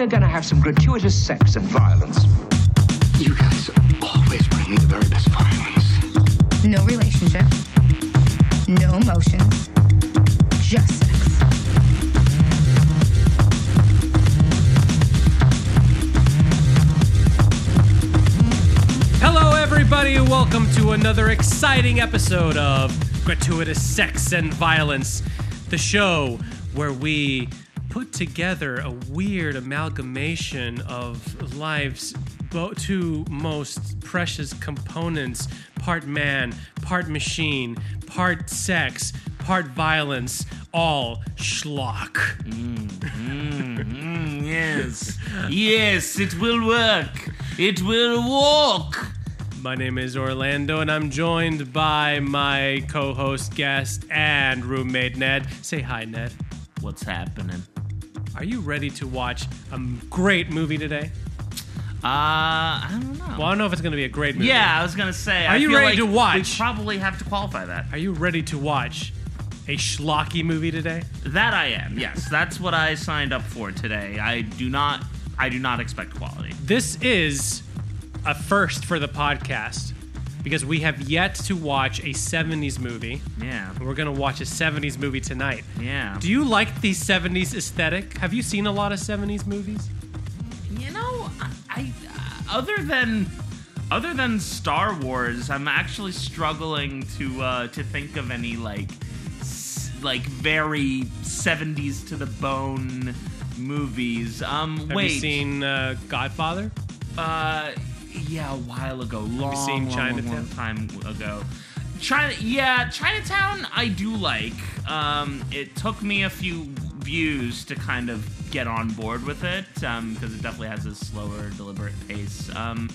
we're going to have some gratuitous sex and violence. You guys always bring me the very best violence. No relationship. No emotions. Just sex. Hello, everybody, and welcome to another exciting episode of Gratuitous Sex and Violence, the show where we put together a weird amalgamation of life's bo- two most precious components part man, part machine, part sex, part violence, all schlock. Mm-hmm. Mm-hmm. Yes. yes, it will work. It will walk. My name is Orlando, and I'm joined by my co host, guest, and roommate, Ned. Say hi, Ned. What's happening? Are you ready to watch a m- great movie today? Uh, I don't know. Well, I don't know if it's going to be a great movie. yeah, I was gonna say. Are I you feel ready like to We watch? probably have to qualify that. Are you ready to watch a schlocky movie today? That I am. Yes, that's what I signed up for today. I do not. I do not expect quality. This is a first for the podcast because we have yet to watch a 70s movie. Yeah. and We're going to watch a 70s movie tonight. Yeah. Do you like the 70s aesthetic? Have you seen a lot of 70s movies? You know, I, I other than other than Star Wars, I'm actually struggling to uh, to think of any like s- like very 70s to the bone movies. Um, Have wait, you seen uh, Godfather? uh, yeah, a while ago, long, seen long, long, Chinatown? long time ago. China, yeah, Chinatown. I do like. Um, it took me a few views to kind of get on board with it because it definitely has a slower, deliberate pace. Um,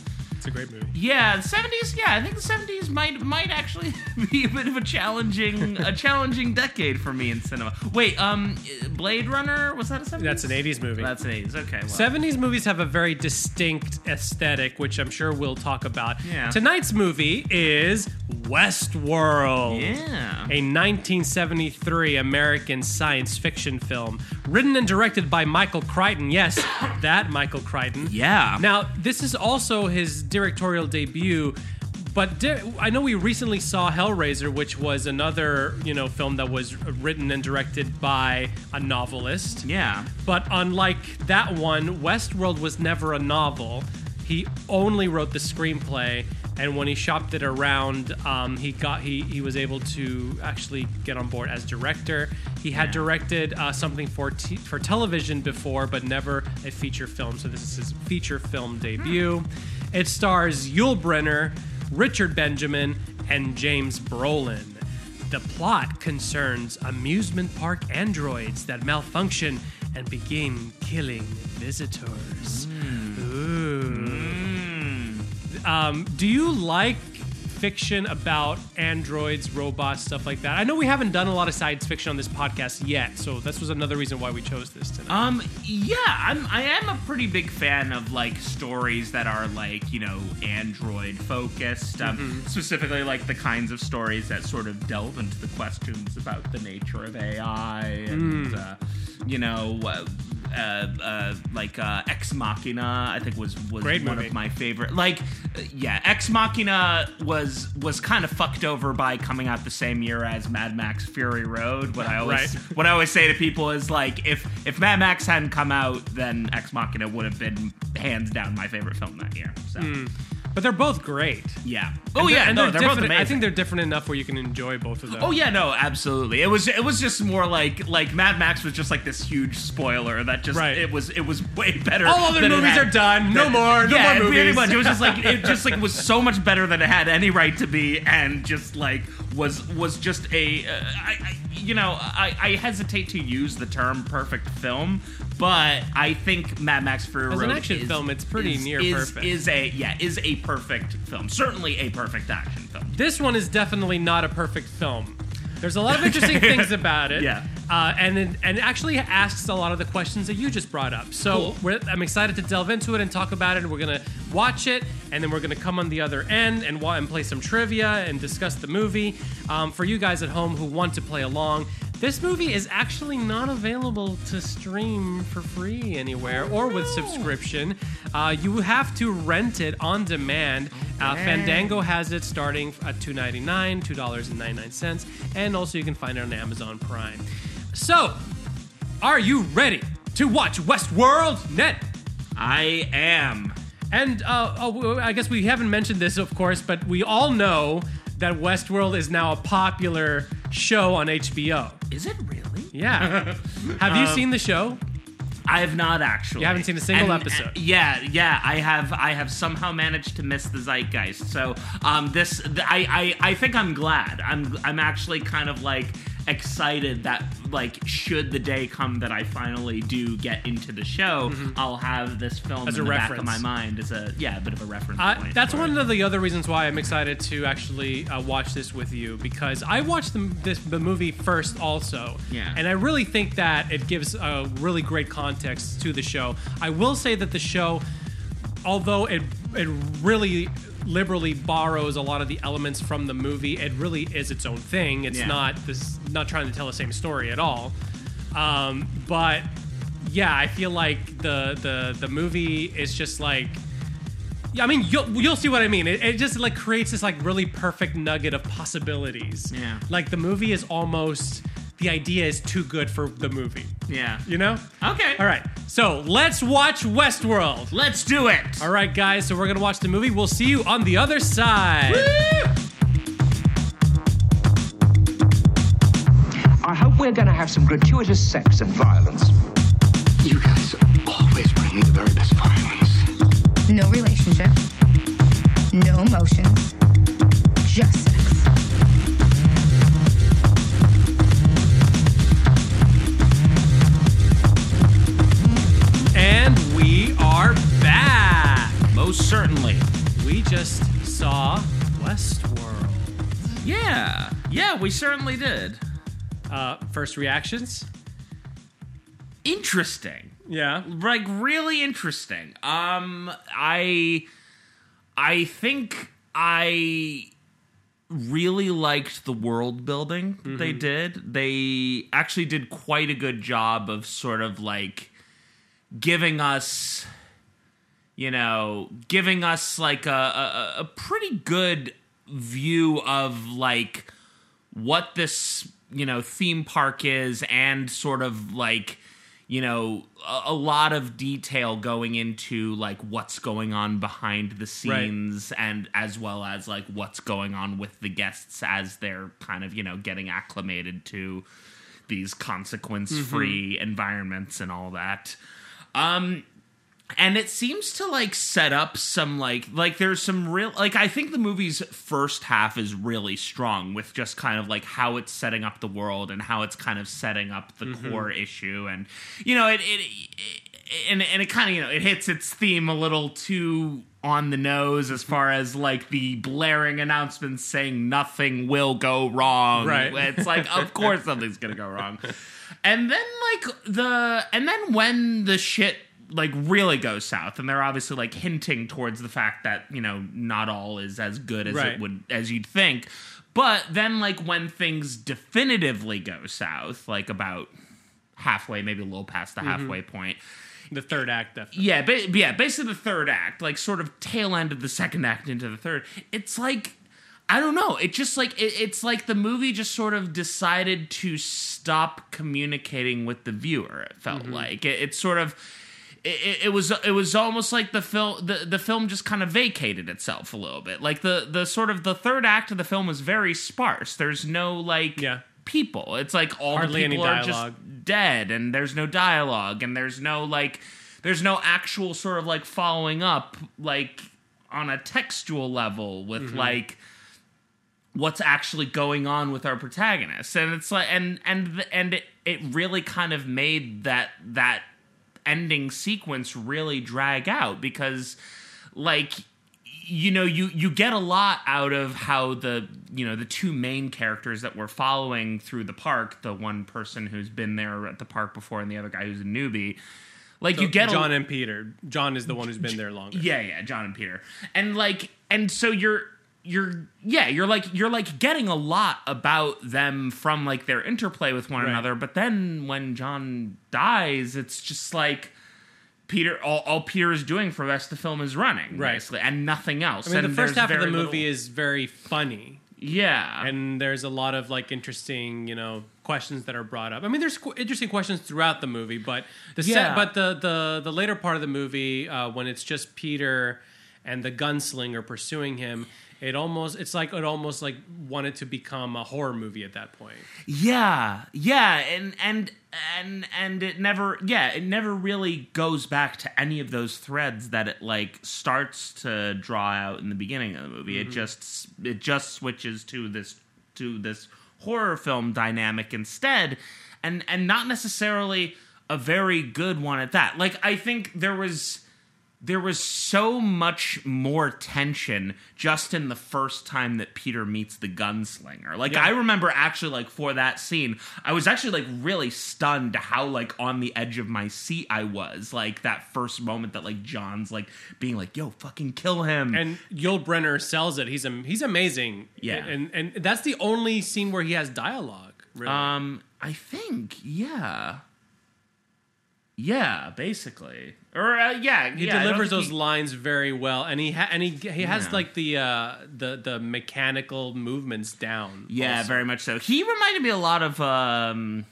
It's a great movie. yeah, the seventies. Yeah, I think the seventies might might actually be a bit of a challenging a challenging decade for me in cinema. Wait, um, Blade Runner was that a seventies? That's an 80s movie. That's an eighties. Okay, well. 70s movies have a very distinct aesthetic, which I'm sure we'll talk about. Yeah. Tonight's movie is Westworld. Yeah. A 1973 American science fiction film written and directed by Michael Crichton. Yes, that Michael Crichton. Yeah. Now, this is also his directorial debut. But di- I know we recently saw Hellraiser, which was another, you know, film that was written and directed by a novelist. Yeah. But unlike that one, Westworld was never a novel. He only wrote the screenplay, and when he shopped it around, um, he got he he was able to actually get on board as director. He had Yeah. directed uh, something for t- for television before, but never a feature film. So this is his feature film debut. It stars Yul Brynner, Richard Benjamin, and James Brolin. The plot concerns amusement park androids that malfunction and begin killing visitors. Ooh. Um, do you like fiction about androids, robots, stuff like that? I know we haven't done a lot of science fiction on this podcast yet, so this was another reason why we chose this tonight. Um, yeah, I'm I am a pretty big fan of like stories that are like, you know, android focused. Um, Mm-hmm. specifically like the kinds of stories that sort of delve into the questions about the nature of AI and Mm. uh, you know, uh, uh, uh, like uh, Ex Machina, I think was was Great one movie. of my favorite. Like, yeah, Ex Machina was was kind of fucked over by coming out the same year as Mad Max Fury Road. What I always Right. what I always say to people is like, if if Mad Max hadn't come out, then Ex Machina would have been hands down my favorite film that year. So but they're both great. yeah. Oh yeah, and no, they're, they're, both different. amazing. I think they're different enough where you can enjoy both of them. Oh yeah, no, absolutely. It was it was just more like like Mad Max was just like this huge spoiler that just Right. it was it was way better. All other than it movies had- are done. No more. No yeah, more pretty movies. much. It was just like it just like was so much better than it had any right to be, and just like was was just a uh, I, I you know I, I hesitate to use the term perfect film, but I think Mad Max Fury As an action is- film, it's pretty is- near is- perfect. Is a yeah is a perfect film. Certainly a perfect action film. This one is definitely not a perfect film. There's a lot of interesting things about it. Yeah. Uh, and it, and actually asks a lot of the questions that you just brought up. So Cool. we're, I'm excited to delve into it and talk about it. And we're gonna watch it, and then we're gonna come on the other end and wa- and play some trivia and discuss the movie. Um, for you guys at home who want to play along, This movie is actually not available to stream for free anywhere or with subscription. Uh, you have to rent it on demand. Uh, Fandango has it starting at $2.99, $2.99, and also you can find it on Amazon Prime. So, are you ready to watch Westworld? Ned? I am. And uh, oh, I guess we haven't mentioned this, of course, but we all know that Westworld is now a popular show on HBO. Is it really? Yeah. Have you seen the show? I have not actually. You haven't seen a single And- episode. uh, yeah, yeah. I have. I have somehow managed to miss the zeitgeist. So, um, this. th- I. I. I think I'm glad. I'm. I'm actually kind of like excited that like should the day come that I finally do get into the show, I'll have this film Mm-hmm. As in a the back of my mind as a yeah, a bit of a reference Uh, point. that's one it. of the other reasons why I'm excited to actually uh, watch this with you because I watched the, this, the movie first also. Yeah. And I really think that it gives a really great context to the show. I will say that the show, although it it really liberally borrows a lot of the elements from the movie, it really is its own thing. It's Yeah. not this not trying to tell the same story at all. Um, but yeah, I feel like the the the movie is just like yeah, I mean, you'll, you'll see what I mean. It, it just like creates this like really perfect nugget of possibilities. Yeah. Like the movie is almost the idea is too good for the movie. yeah. You know? Okay. All right. So let's watch Westworld. Let's do it. All right, guys. So we're gonna watch the movie. We'll see you on the other side. I hope we're going to have some gratuitous sex and violence. You guys always bring me the very best violence. No relationship. No emotions. Just are back. Most certainly. We just saw Westworld. Yeah. Yeah, we certainly did. Uh, first reactions? Interesting. Yeah. like really interesting. Um, I, I think I really liked the world building that they did. They actually did quite a good job of sort of like giving us, you know, giving us like a, a, a pretty good view of like what this you know theme park is and sort of like you know a, a lot of detail going into like what's going on behind the scenes and as well as like what's going on with the guests as they're kind of you know getting acclimated to these consequence free environments and all that. Um and it seems to like set up some like like there's some real like I think the movie's first half is really strong with just kind of like how it's setting up the world and how it's kind of setting up the mm-hmm. core issue. And you know it it, it and and it kind of you know it hits its theme a little too on the nose as far as like the blaring announcements saying nothing will go wrong. Right. it's like of course something's gonna go wrong. And then like the and then when the shit like really goes south and they're obviously like hinting towards the fact that you know not all is as good as Right. it would as you'd think but then like when things definitively go south like about halfway maybe a little past the mm-hmm. halfway point The third act, definitely. yeah, ba- yeah, basically the third act, like sort of tail end of the second act into the third. It's like I don't know. It just like it, it's like the movie just sort of decided to stop communicating with the viewer. It felt mm-hmm. like it, it sort of. It, it was it was almost like the film the, the film just kind of vacated itself a little bit like the the sort of the third act of the film was very sparse there's no like Yeah. people it's like all Hardly the people are dialogue. just dead and there's no dialogue and there's no like there's no actual sort of like following up like on a textual level with Mm-hmm. like what's actually going on with our protagonists and it's like and and and it, it really kind of made that that ending sequence really drag out because like you know you you get a lot out of how the you know the two main characters that we're following through the park the one person who's been there at the park before and the other guy who's a newbie like you get a, John and Peter. John is the one who's been there longer. yeah, yeah, John and Peter. And like and so you're you're yeah you're like you're like getting a lot about them from like their interplay with one Right. another but then when john dies it's just like peter all, all peter is doing for the rest of the film is running Right. basically and nothing else I mean, And the first half of the movie little- is very funny. yeah and there's a lot of like interesting you know questions that are brought up i mean there's qu- interesting questions throughout the movie but the Yeah. set but the the the later part of the movie uh, when it's just peter and the gunslinger pursuing him it almost it's like it almost like wanted to become a horror movie at that point Yeah, yeah, and and and and it never, yeah, it never really goes back to any of those threads that it like starts to draw out in the beginning of the movie. It mm-hmm. just it just switches to this to this horror film dynamic instead, and and not necessarily a very good one at that. Like I think there was there was so much more tension just in the first time that Peter meets the gunslinger. Like Yeah. I remember actually like for that scene, I was actually like really stunned how like on the edge of my seat I was. Like that first moment that like John's like being like, "Yo, fucking kill him." and Yul Brynner sells it he's am- he's amazing Yeah. and and that's the only scene where he has dialogue really um I think yeah. Yeah, basically. Or uh, yeah, He yeah, delivers those he- lines very well, and he ha- and he he has Yeah. like the uh, the the mechanical movements down. Yeah, also. very much so. He reminded me a lot of um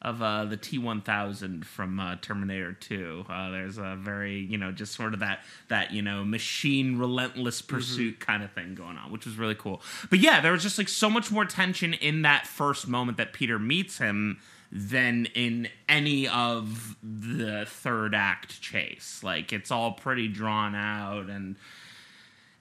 of uh the T1000 from uh, Terminator 2. Uh, there's a very, you know, just sort of that that, you know, machine relentless pursuit kind of thing going on, which was really cool. But yeah, there was just like so much more tension in that first moment that Peter meets him than in any of the third act chase. Like it's all pretty drawn out and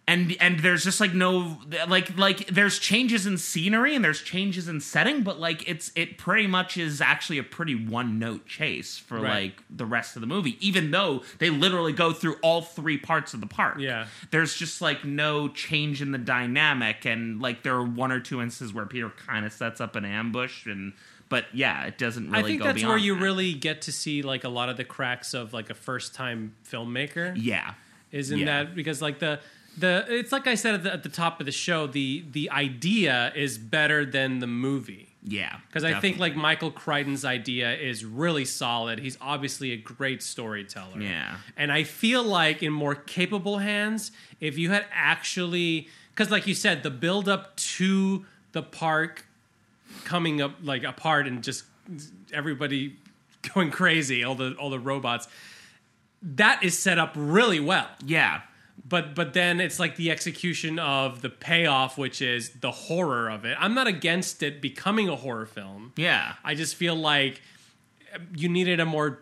and and there's just like no like like there's changes in scenery and there's changes in setting but like it's it pretty much is actually a pretty one note chase for Right. like the rest of the movie even though they literally go through all three parts of the park Yeah. there's just like no change in the dynamic and like there are one or two instances where peter kind of sets up an ambush and but yeah it doesn't really I think that's where you that. really get to see like a lot of the cracks of like a first time filmmaker. yeah Isn't Yeah. that because like the the it's like I said at the, at the top of the show the the idea is better than the movie. yeah Because I think like Michael Crichton's idea is really solid. He's obviously a great storyteller. Yeah. And I feel like in more capable hands, if you had actually, because like you said, the build up to the park coming up like apart and just everybody going crazy, all the all the robots, that is set up really well. Yeah. But but then it's like the execution of the payoff which is the horror of it. I'm not against it becoming a horror film. Yeah. I just feel like you needed a more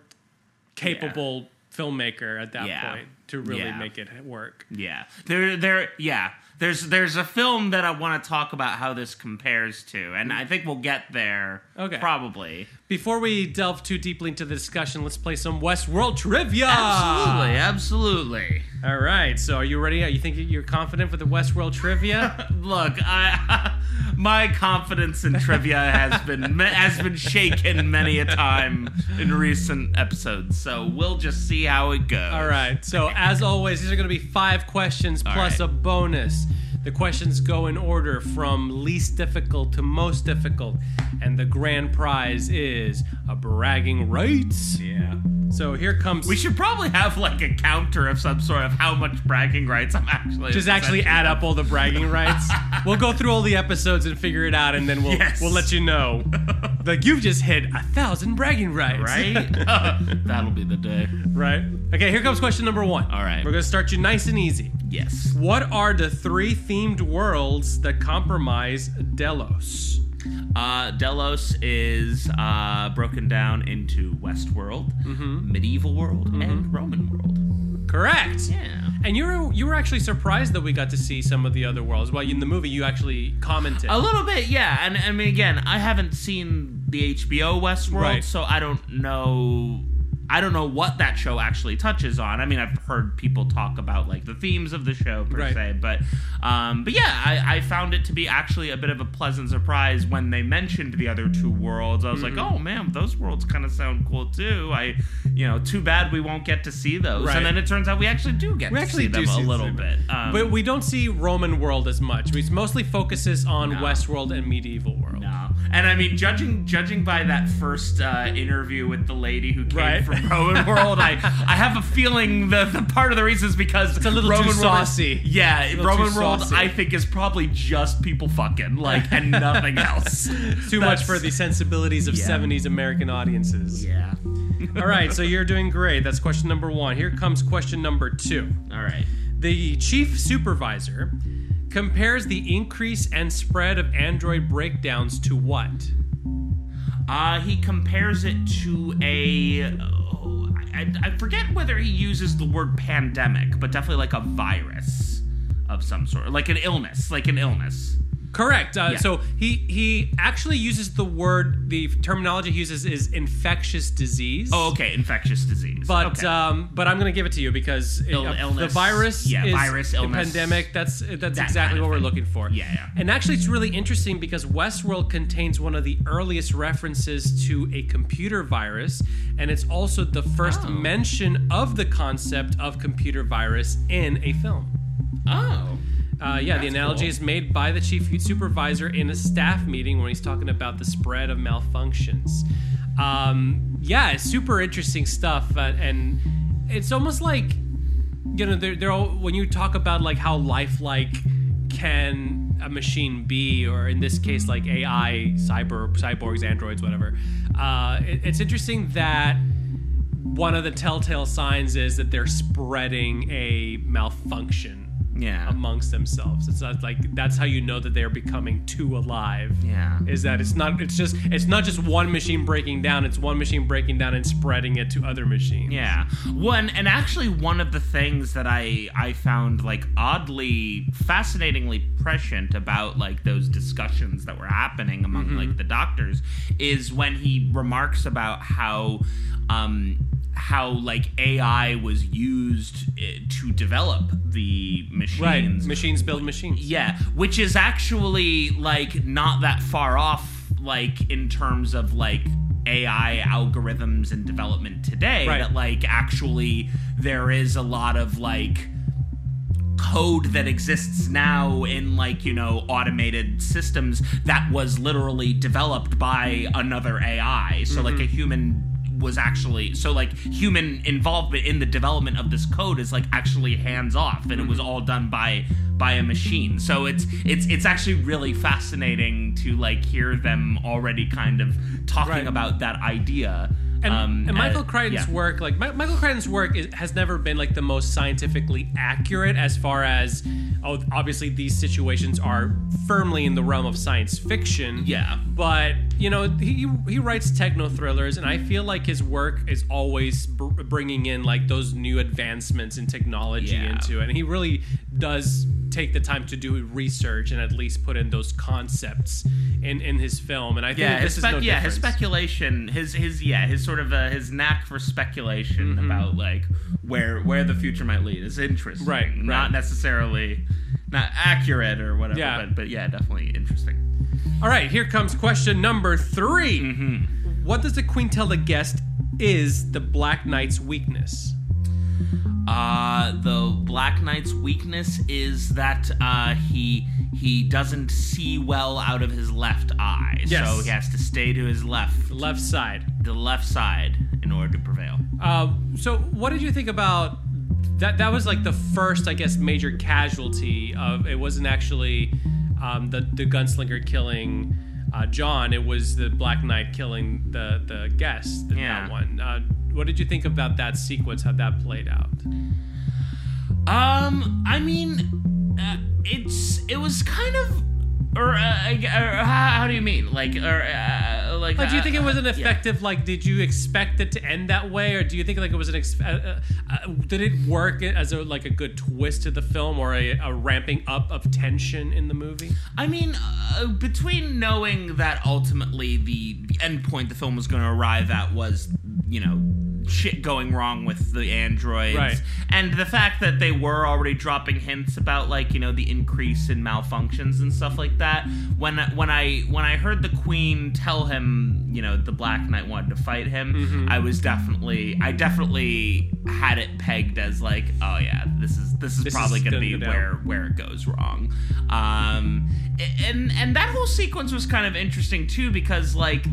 capable filmmaker at that Yeah. point to really Yeah. make it work. Yeah, there, there, yeah. There's, there's a film that I want to talk about how this compares to, and I think we'll get there. Okay. probably. before we delve too deeply into the discussion let's play some westworld trivia Absolutely, absolutely. all right so are you ready you think you're confident for the westworld trivia Look, I, my confidence in trivia has been has been shaken many a time in recent episodes, so we'll just see how it goes. All right. So as always, these are going to be five questions plus right. a bonus. The questions go in order from least difficult to most difficult, and the grand prize is a bragging rights. Yeah. So here comes. We should probably have like a counter of some sort of how much bragging rights I'm actually just actually add up all the bragging rights. we'll go through all the episodes and figure it out, and then we'll Yes. we'll let you know. like you've just hit a thousand bragging rights, right? That'll be the day. right. Okay. Here comes question number one. All right. We're gonna start you nice and easy. Yes. What are the three themed worlds that compromise Delos? Uh, Delos is uh, broken down into Westworld, Medieval World, and Roman World. Correct. Yeah. And you were you were actually surprised that we got to see some of the other worlds. Well, in the movie, you actually commented. A little bit, yeah. And I mean, again, I haven't seen the HBO Westworld, Right. so I don't know I don't know what that show actually touches on. I mean, I've heard people talk about like the themes of the show per Right. se, but um, but yeah, I, I found it to be actually a bit of a pleasant surprise when they mentioned the other two worlds. I was Mm-hmm. like, oh man, those worlds kind of sound cool too. I, you know, too bad we won't get to see those. Right. And then it turns out we actually do get We to actually see them see a little them. bit. Um, but we don't see Roman world as much. We mostly focuses on No. Westworld and medieval world. No, and I mean, judging judging by that first uh, interview with the lady who came Right. from Roman World, I I have a feeling the, the part of the reason is because It's a little Roman too World saucy. yeah, Roman World saucy. I think is probably just people fucking like and nothing else. Too much for the sensibilities of Yeah. 70s American audiences. yeah. All right, so you're doing great. That's question number one. Here comes question number two. All right. The chief supervisor compares the increase and spread of Android breakdowns to what? Uh, he compares it to a. I, I forget whether he uses the word pandemic, but definitely like a virus of some sort, like an illness, like an illness. Correct. Uh, Yeah. So he he actually uses the word. The terminology he uses is infectious disease. Oh, okay, infectious disease. But okay. um, but I'm gonna give it to you because it- uh, the virus, Yeah, is virus, the illness. pandemic. That's that's That exactly kind of what we're looking for. Yeah, yeah. And actually, it's really interesting because Westworld contains one of the earliest references to a computer virus, and it's also the first Oh. mention of the concept of computer virus in a film. oh, Uh, yeah, the analogy cool. is made by the chief supervisor in a staff meeting when he's talking about the spread of malfunctions. Um, yeah, it's super interesting stuff, uh, and it's almost like you know, they're, they're all, when you talk about like how lifelike can a machine be, or in this case, like AI, cyber, cyborgs, androids, whatever. Uh, it- it's interesting that one of the telltale signs is that they're spreading a malfunction yeah, amongst themselves. It's not like that's how you know that they're becoming too alive. Yeah. Is that it's not it's just it's not just one machine breaking down, it's one machine breaking down and spreading it to other machines. yeah. One and actually one of the things that I I found like oddly, fascinatingly prescient about like those discussions that were happening among Mm-hmm. like the doctors is when he remarks about how um how like AI was used eh, to develop the machines. Right. Machines build machines. Yeah, which is actually like not that far off, like in terms of like AI algorithms and development today. Right. That like actually there is a lot of like code that exists now in like you know automated systems that was literally developed by another AI. So like a human was actually so like human involvement in the development of this code is like actually hands off and it was mm-hmm. all done by by a machine. So it's it's it's actually really fascinating to like hear them already kind of talking Right. about that idea And, um, and Michael uh, Crichton's yeah. work, like Mi- Michael Crichton's work, is, has never been like the most scientifically accurate as far as, oh, obviously these situations are firmly in the realm of science fiction. Yeah. But you know, he he writes techno thrillers, and I feel like his work is always br- bringing in like those new advancements in technology Yeah. into it, and he really does take the time to do research and at least put in those concepts in in his film. And I think yeah, this his is spe- no yeah, his speculation, his his yeah, his sort of uh, his knack for speculation Mm-hmm. about like where where the future might lead is interesting. Right, Not necessarily not accurate or whatever, Yeah. but but yeah, definitely interesting. All right, here comes question number 3 Mm-hmm. What does the Queen tell the guest is the Black Knight's weakness? Uh, the Black Knight's weakness is that uh, he he doesn't see well out of his left eye, Yes. so he has to stay to his left, left side. The left side, in order to prevail. Uh, so, what did you think about that? That was like the first, I guess, major casualty of. It wasn't actually um, the the gunslinger killing uh, John. It was the Black Knight killing the the guest. in Yeah. That one. Uh, what did you think about that sequence? How that played out? Um, I mean, uh, it's it was kind of, or, uh, or how, how do you mean? Like, or uh, like? Like, do you think it was an uh, yeah. effective? Like, did you expect it to end that way, or do you think like it was an? Ex- uh, uh, uh, did it work as a like a good twist to the film, or a, a ramping up of tension in the movie? I mean, uh, between knowing that ultimately the, the end point the film was going to arrive at was, you know, shit going wrong with the androids Right. and the fact that they were already dropping hints about like you know the increase in malfunctions and stuff like that when when i when i heard the queen tell him you know the black knight wanted to fight him Mm-hmm. i was definitely i definitely had it pegged as like oh yeah this is this is This probably is gonna gonna be down. where where it goes wrong um and and that whole sequence was kind of interesting too because like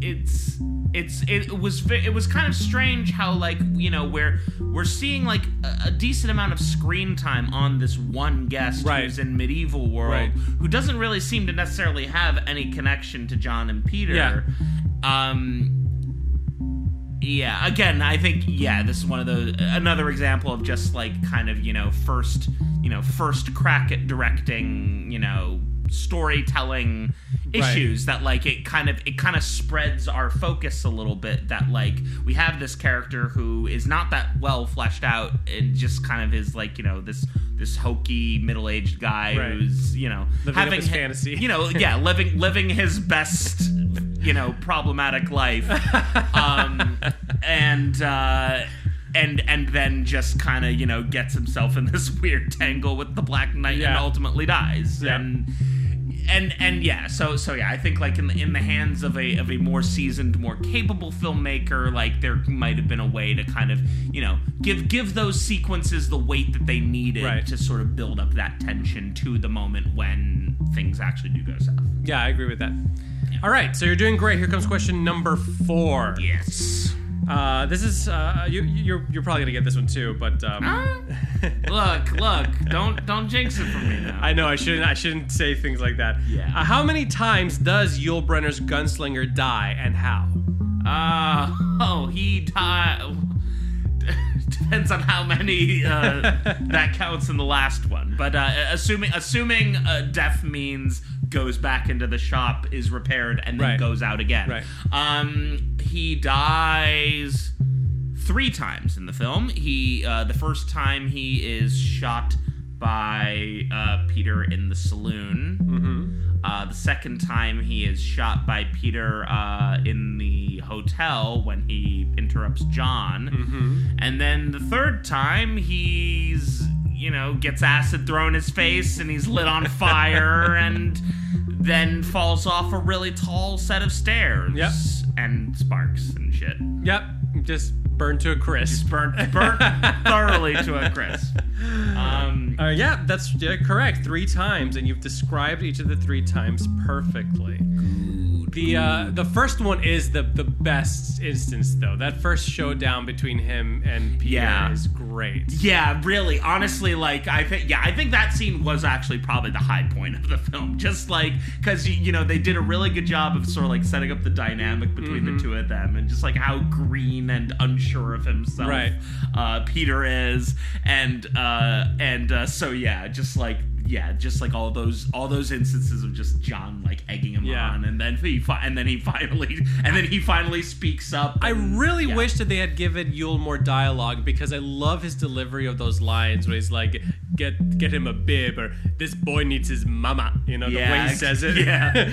it's it's it was it was kind of strange how like you know where we're seeing like a, a decent amount of screen time on this one guest Right. who's in medieval world Right. who doesn't really seem to necessarily have any connection to John and Peter. Yeah. Um yeah, again, I think yeah, this is one of those another example of just like kind of, you know, first, you know, first crack at directing, you know, storytelling issues that like it kind of it kind of spreads our focus a little bit that like we have this character who is not that well fleshed out and just kind of is like, you know, this this hokey middle-aged guy Right. who's, you know, Living having his fantasy. You know, yeah, living living his best you know problematic life um and uh and and then just kind of you know gets himself in this weird tangle with the black knight and ultimately dies Yeah. and and and yeah so so yeah i think like in the, in the hands of a of a more seasoned more capable filmmaker like there might have been a way to kind of you know give give those sequences the weight that they needed Right. to sort of build up that tension to the moment when things actually do go south Yeah, I agree with that. All right, so you're doing great. Here comes question number four. yes Uh, this is uh, you, you're you're probably gonna get this one too, but um, look, look! Don't don't jinx it for me now. I know I shouldn't I shouldn't say things like that. Yeah. Uh, how many times does Yul Brynner's gunslinger die, and how? Uh oh, he died. Depends on how many uh, that counts in the last one, but uh, assuming assuming uh, death means goes back into the shop, is repaired, and then Right. goes out again. Right. Um, he dies three times in the film. He uh, the first time he is shot by uh, Peter in the saloon. Mm-hmm. Uh, the second time he is shot by Peter uh, in the hotel when he interrupts John. Mm-hmm. And then the third time he's, you know, gets acid thrown in his face and he's lit on fire and then falls off a really tall set of stairs. Yep. And sparks and shit. Yep, just burned to a crisp. Burnt, burnt thoroughly to a crisp. Um, Uh, yeah, that's yeah, correct. Three times, and you've described each of the three times perfectly. The uh, the first one is the the best instance though. That first showdown between him and Peter Yeah. is great. Yeah, really. Honestly, like I think, yeah, I think that scene was actually probably the high point of the film. Just like because you know they did a really good job of sort of like setting up the dynamic between Mm-hmm. the two of them, and just like how green and unsure of himself Right. uh, Peter is, and uh, and uh, so yeah, just like. Yeah, just like all those all those instances of just John like egging him Yeah. on, and then he fi- and then he finally and then he finally speaks up. I really yeah. wish that they had given Yul more dialogue because I love his delivery of those lines where he's like, "Get get him a bib" or "This boy needs his mama." You know the way he says it. yeah.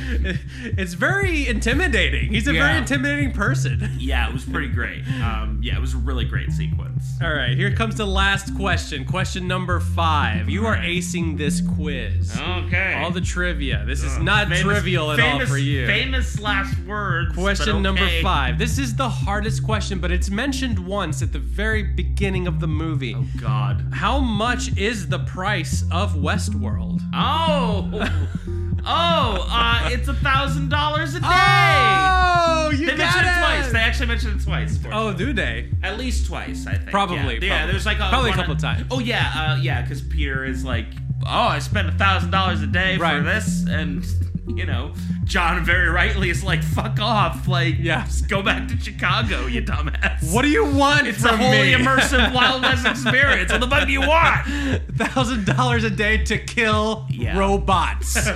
it's very intimidating. He's a very intimidating person. Yeah, it was pretty great. Um, yeah, it was a really great sequence. All right, here comes the last question. Question number five. You are acing this quiz. Okay. All the trivia. This is not Famous- trivial at all famous- for you. Famous last words. Question but number five. This is the hardest question, but it's mentioned once at the very beginning of the movie. Oh God. How much is the price of Westworld? Oh. oh. Uh, it's a thousand dollars a day. Oh, you They got mentioned it twice. They actually mentioned it twice. oh, do they? At least twice, I think. Probably, Yeah, probably. yeah there's like a, Probably a couple of times. Oh yeah, uh, yeah, because Peter is like, oh, I spent a thousand dollars a day Right. for this, and you know, John very rightly is like, fuck off, like, Yeah. just go back to Chicago, you dumbass. What do you want It's a wholly me? immersive Wild West experience. What the fuck do you want? Thousand dollars a day to kill Yeah. robots.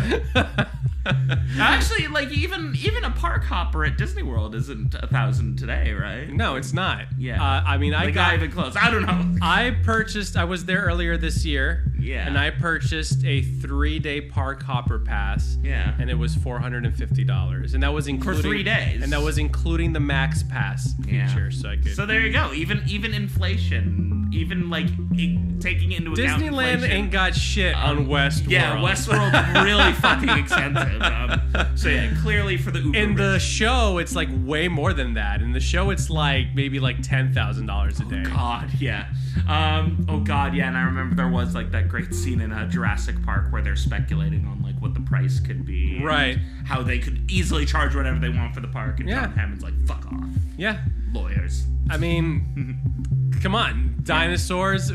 Actually, like even even a park hopper at Disney World isn't a thousand today, right? no, it's not. Yeah. Uh, I mean, I Like got. not even close. I don't know. I purchased. I was there earlier this year. Yeah. And I purchased a three day park hopper pass. Yeah. And it was four hundred and fifty dollars, and that was including for three days. And that was including the max pass Yeah. feature, so I could. So there you go. Even even inflation, even like taking into account Disneyland ain't got shit on Westworld. Yeah, Westworld really fucking expensive. Um, so yeah, clearly for the Uber In the rich. show, it's like way more than that. In the show, it's like maybe like ten thousand dollars a day. God, yeah. Um, oh God, yeah. And I remember there was like that great scene in uh, Jurassic Park where they're speculating on like what the price could be, Right. How they could easily charge whatever they want for the park, and Yeah. John Hammond's like, "Fuck off, Yeah, lawyers." I mean, come on, dinosaurs.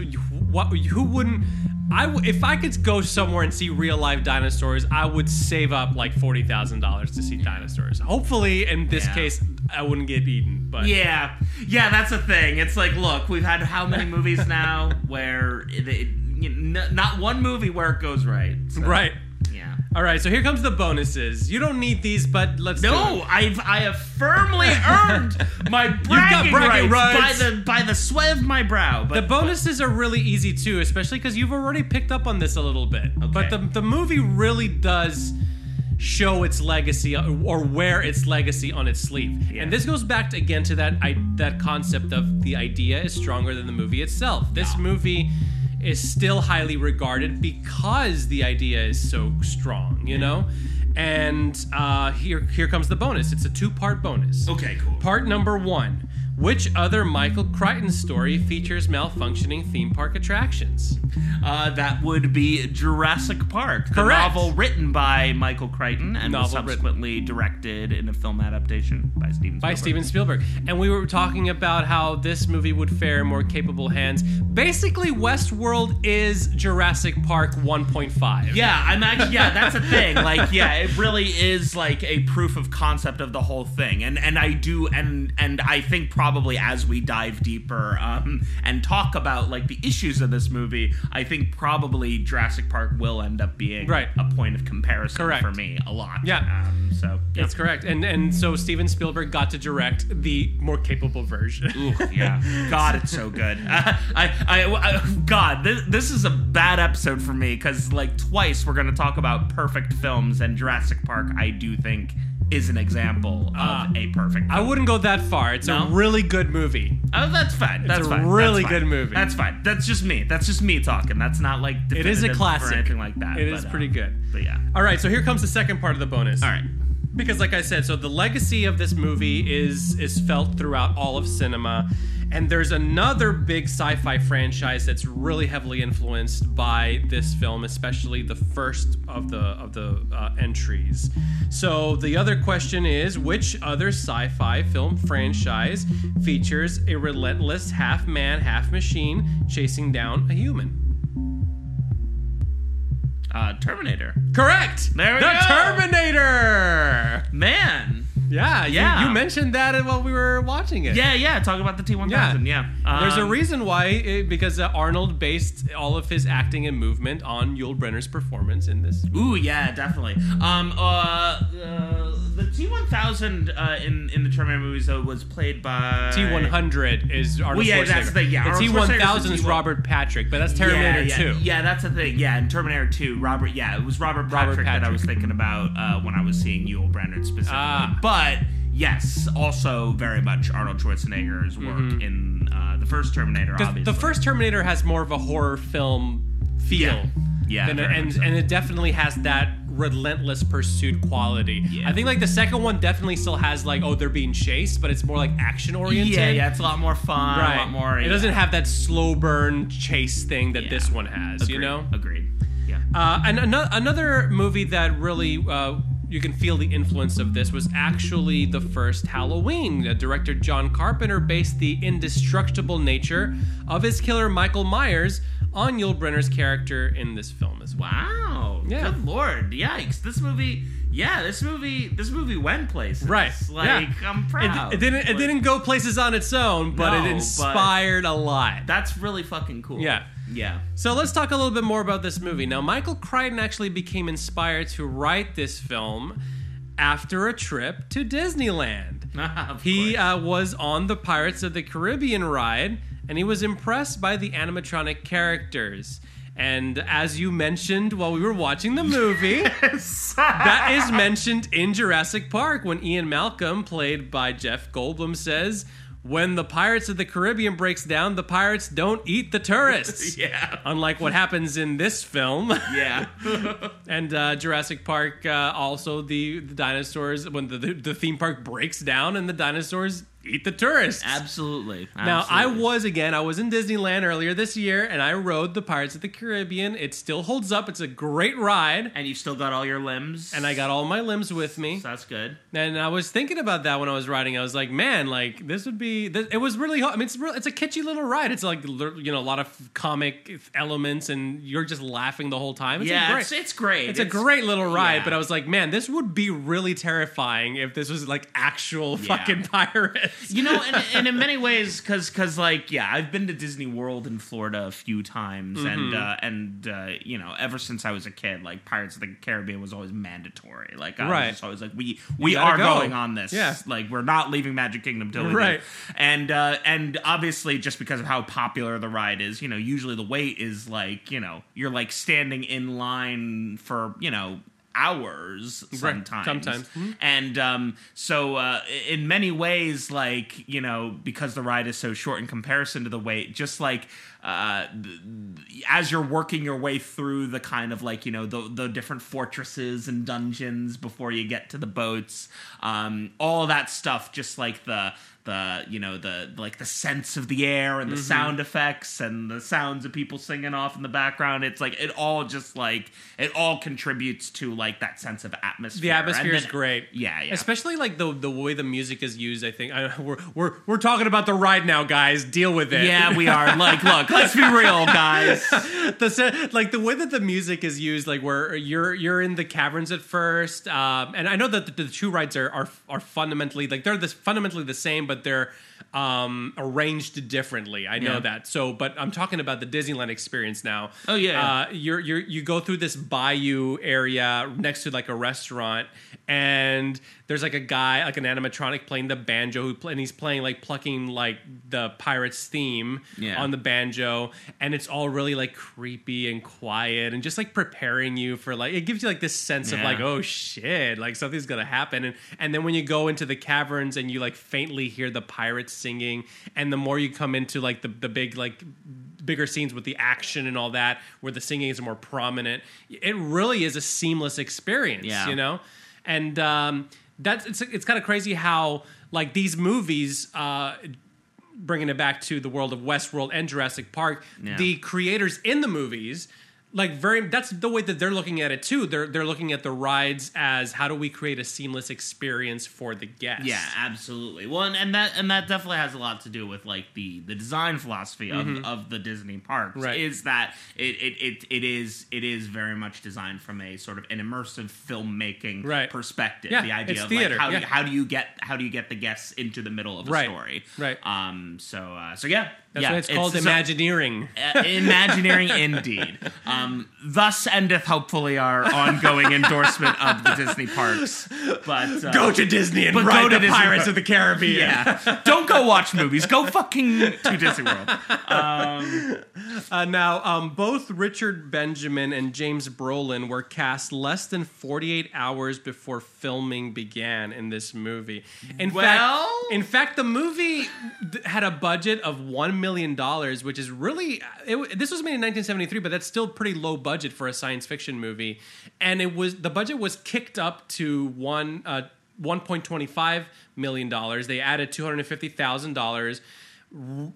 What? Who wouldn't? I w- if I could go somewhere and see real life dinosaurs, I would save up like forty thousand dollars to see dinosaurs. Hopefully, in this Yeah. case, I wouldn't get eaten. But Yeah, yeah, that's the thing. It's like, look, we've had how many movies now where it, it, you know, not one movie where it goes right. So, right. Yeah. All right, so here comes the bonuses. You don't need these, but let's do No, it. I've I have firmly earned my bragging, bragging rights, rights. by the by the sweat of my brow. But The bonuses are really easy too, especially because you've already picked up on this a little bit. Okay. But the, the movie really does show its legacy uh, or wear its legacy on its sleeve. Yeah. And this goes back to, again to that I, that concept of the idea is stronger than the movie itself. This movie is still highly regarded because the idea is so strong, you know? And uh, here here comes the bonus. It's a two-part bonus. Okay, cool. Part number one. Which other Michael Crichton story features malfunctioning theme park attractions? Uh, that would be Jurassic Park, the Correct. novel written by Michael Crichton and was Novel written. subsequently directed in a film adaptation by Steven Spielberg. By Steven Spielberg. And we were talking about how this movie would fare in more capable hands. Basically, Westworld is Jurassic Park 1.5. Yeah, I'm actually yeah, that's a thing. Like, yeah, it really is like a proof of concept of the whole thing. And and I do and and I think probably as we dive deeper um and talk about like the issues of this movie, I think probably Jurassic Park will end up being Right. a point of comparison Correct. for me a lot. Yeah. Um, so yeah. That's correct. And and so Steven Spielberg got to direct the more capable version. Ooh, yeah. God, it's so good. I, I, I, God, this, this is a bad episode for me because, like, twice we're going to talk about perfect films, and Jurassic Park, I do think, is an example of Uh, a perfect. I wouldn't go that far. It's No? a really good movie. Oh, that's fine. That's a fine. really That's fine. good movie. That's fine. That's just me. That's just me talking. That's not like It is a definitive classic. or anything like that. It is but, pretty uh, good. But yeah. All right, so here comes the second part of the bonus. All right. because like i said so the legacy of this movie is is felt throughout all of cinema and there's another big sci-fi franchise that's really heavily influenced by this film especially the first of the of the uh, entries so the other question is which other sci-fi film franchise features a relentless half man half machine chasing down a human Uh, Terminator. correct There we the go. terminator Man. Yeah, you, Yeah. you mentioned that while we were watching it. Yeah, yeah. Talk about the T1000. Yeah. There's a Um, reason why, it, because uh, Arnold based all of his acting and movement on Yul Brynner's performance in this. Ooh, yeah, definitely. Um, uh, uh the T1000 uh, in in the Terminator movies though was played by T100 is Arnold Well, yeah, Schwarzenegger. that's the thing, yeah, the Arnold T1000 is Robert Patrick, but that's Terminator yeah, 2. Yeah, that's the thing. Yeah, in Terminator 2, Robert. Yeah, it was Robert Patrick, Robert that I was thinking about uh, when I was seeing Yul Brynner specifically. Ah. But yes, also very much Arnold Schwarzenegger's work in uh, the first Terminator. Obviously, Mm-hmm. the first Terminator has more of a horror film feel. Yeah. Yeah, than- and, so. and it definitely has that relentless pursuit quality. Yeah. I think like the second one definitely still has like, oh, they're being chased, but it's more like action oriented. Yeah, yeah, it's a lot more fun. A lot more. It yeah. doesn't have that slow burn chase thing that Yeah. this one has, you know? Agreed. Yeah. Uh, and ano- another movie that really uh, you can feel the influence of this was actually the first Halloween. Uh, director John Carpenter based the indestructible nature of his killer Michael Myers on Yul Brynner's character in this film as well. Wow. Yeah. Good lord. Yikes. This movie. Yeah, this movie. This movie went places. Right. Like yeah. I'm proud. It, it didn't. It Like, didn't go places on its own, but No, it but- inspired a lot. That's really fucking cool. Yeah. Yeah. So let's talk a little bit more about this movie. Now, Michael Crichton actually became inspired to write this film after a trip to Disneyland. He uh, was on the Pirates of the Caribbean ride, and he was impressed by the animatronic characters. And as you mentioned while we were watching the movie, that is mentioned in Jurassic Park when Ian Malcolm, played by Jeff Goldblum, says, When the Pirates of the Caribbean breaks down, the pirates don't eat the tourists. Yeah. Unlike what happens in this film. Yeah. And uh, Jurassic Park, uh, also the, the dinosaurs, when the, the, the theme park breaks down and the dinosaurs eat the tourists. Absolutely. Now, I was again, I was in Disneyland earlier this year and I rode the Pirates of the Caribbean. It still holds up. It's a great ride. And you've still got all your limbs. And I got all my limbs with me. So that's good. And I was thinking about that when I was riding. I was like, man, like this would be. This, it was really. I mean, it's real, it's a kitschy little ride. It's like you know a lot of comic elements, and you're just laughing the whole time. It's yeah, great, it's, it's great. it's a great little ride. yeah. But I was like, man, this would be really terrifying if this was like actual Yeah. fucking pirates. you know, and, and in many ways, because because like yeah, I've been to Disney World in Florida a few times, Mm-hmm. and uh, and uh, you know, ever since I was a kid, like Pirates of the Caribbean was always mandatory. Like I Right. was always like, we we are go. going on this. Yeah. like we're not leaving Magic Kingdom till do. Right. And uh, and obviously, just because of how popular the ride is, you know, usually the wait is like you know you're like standing in line for you know hours sometimes sometimes. Mhm. and um, so uh, in many ways like you know because the ride is so short in comparison to the wait just like uh, as you're working your way through the kind of like you know the, the different fortresses and dungeons before you get to the boats um, all that stuff just like the the you know the like the sense of the air and the Mm-hmm. sound effects and the sounds of people singing off in the background it's like it all just like it all contributes to like that sense of atmosphere The atmosphere And is great. yeah yeah Especially like the the way the music is used. I think I, we're we're we're talking about the ride now, guys. Deal with it. yeah we are like look let's be real guys the like the way that the music is used, like where you're you're in the caverns at first, um, and I know that the, the two rides are, are are fundamentally like they're this fundamentally the same, but they're um, arranged differently. I know Yeah. that. So, but I'm talking about the Disneyland experience now. Oh, yeah. uh, you're you're you go through this bayou area next to like a restaurant, and there's like a guy like an animatronic playing the banjo who play, and he's playing like plucking like the pirates theme Yeah. on the banjo and it's all really like creepy and quiet and just like preparing you for like it gives you like this sense of like oh shit like something's gonna happen and and then when you go into the caverns and you like faintly hear the pirates singing and the more you come into like the, the big like bigger scenes with the action and all that where the singing is more prominent it really is a seamless experience Yeah. you know and um that's it's, it's kind of crazy how like these movies uh bringing it back to the world of Westworld and Jurassic Park, Yeah. the creators in the movies, like very that's the way that they're looking at it too. They're they're looking at the rides as how do we create a seamless experience for the guest. Yeah, absolutely. Well, and, and that and that definitely has a lot to do with like the the design philosophy of, of the Disney parks. Mm-hmm. Right. Is that it, it it it is it is very much designed from a sort of an immersive filmmaking Right. perspective. Yeah, the idea it's of theater, like how yeah. how do you get how do you get the guests into the middle of a Right, story? right. Um. So uh, so yeah. That's yeah, why it's called so- Imagineering. uh, Imagineering indeed. Um, thus endeth hopefully our ongoing endorsement of the Disney parks. But uh, Go to Disney and ride go to the Disney Pirates Park. of the Caribbean. yeah, don't go watch movies. Go fucking to Disney World. Uh, now, um, both Richard Benjamin and James Brolin were cast less than 48 hours before filming began in this movie. In Well- fact, in fact, the movie had a budget of one million dollars, which is really it, this was made in 1973, but that's still pretty low budget for a science fiction movie. And it was the budget was kicked up to one. Uh, 1.25 million dollars. They added 250 thousand dollars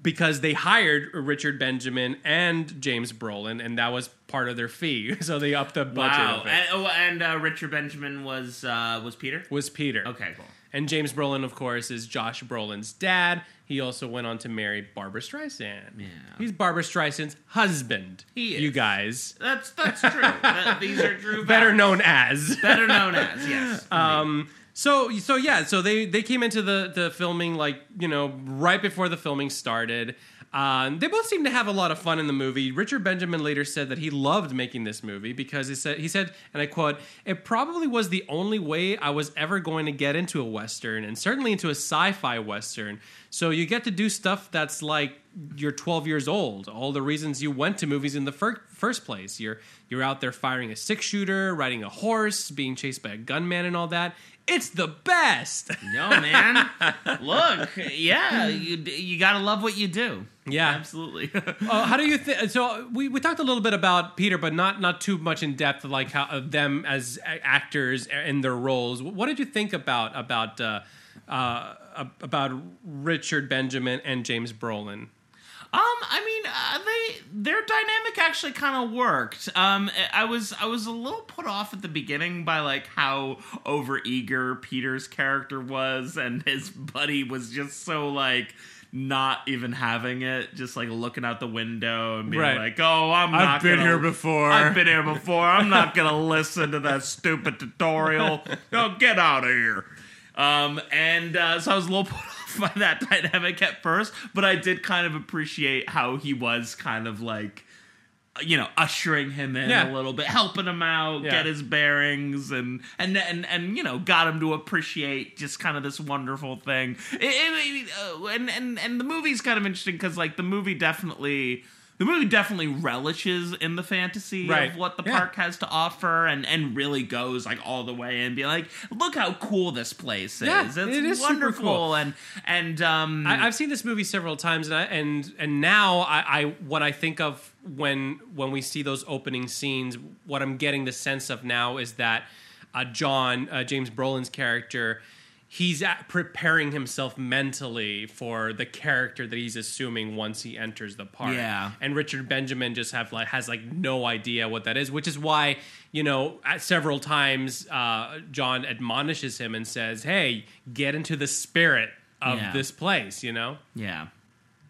because they hired Richard Benjamin and James Brolin, and that was part of their fee. So they upped the budget. Wow. And, oh, and uh, Richard Benjamin was uh, was Peter. was Peter. Okay, cool. And James Brolin, of course, is Josh Brolin's dad. He also went on to marry Barbra Streisand. Yeah. He's Barbra Streisand's husband. He is. You guys. That's that's true. That- these are true. Better known as. Better known as yes. Um, so so yeah, so they they came into the the filming like you know right before the filming started. Um, they both seem to have a lot of fun in the movie. Richard Benjamin later said that he loved making this movie because he said he said, and I quote, "It probably was the only way I was ever going to get into a western, and certainly into a sci-fi western. So you get to do stuff that's like you're 12 years old. All the reasons you went to movies in the fir- first place. You're you're out there firing a six shooter, riding a horse, being chased by a gunman, and all that. It's the best. No, man. Look, yeah, you you gotta love what you do. Yeah. absolutely. Uh, how do you think? So we, we talked a little bit about Peter, but not not too much in depth, like how of them as actors in their roles. What did you think about about uh, uh, about Richard Benjamin and James Brolin? Um, I mean, uh, they their dynamic actually kind of worked. Um, I was I was a little put off at the beginning by like how overeager Peter's character was, and his buddy was just so like not even having it, just like looking out the window and being Right. like, "Oh, I'm not been gonna- here before." I've been here before. I'm not gonna listen to that stupid tutorial. No, get out of here." Um, and uh, so I was a little put that dynamic at first, but I did kind of appreciate how he was kind of like, you know, ushering him in Yeah. a little bit, helping him out, Yeah. get his bearings, and and and and you know, got him to appreciate just kind of this wonderful thing. It, it- uh, and and and the movie's kind of interesting because like the movie definitely. The movie definitely relishes in the fantasy Right. of what the Yeah. park has to offer, and and really goes like all the way and be like, look how cool this place is. Yeah, it's it is wonderful, cool. and and um, I, I've seen this movie several times, and I, and and now I, I what I think of when when we see those opening scenes, what I'm getting the sense of now is that uh, John uh, James Brolin's character. He's at preparing himself mentally for the character that he's assuming once he enters the park. Yeah. and Richard Benjamin just have like has like no idea what that is, which is why you know at several times uh, John admonishes him and says, "Hey, get into the spirit of Yeah. this place," you know. yeah,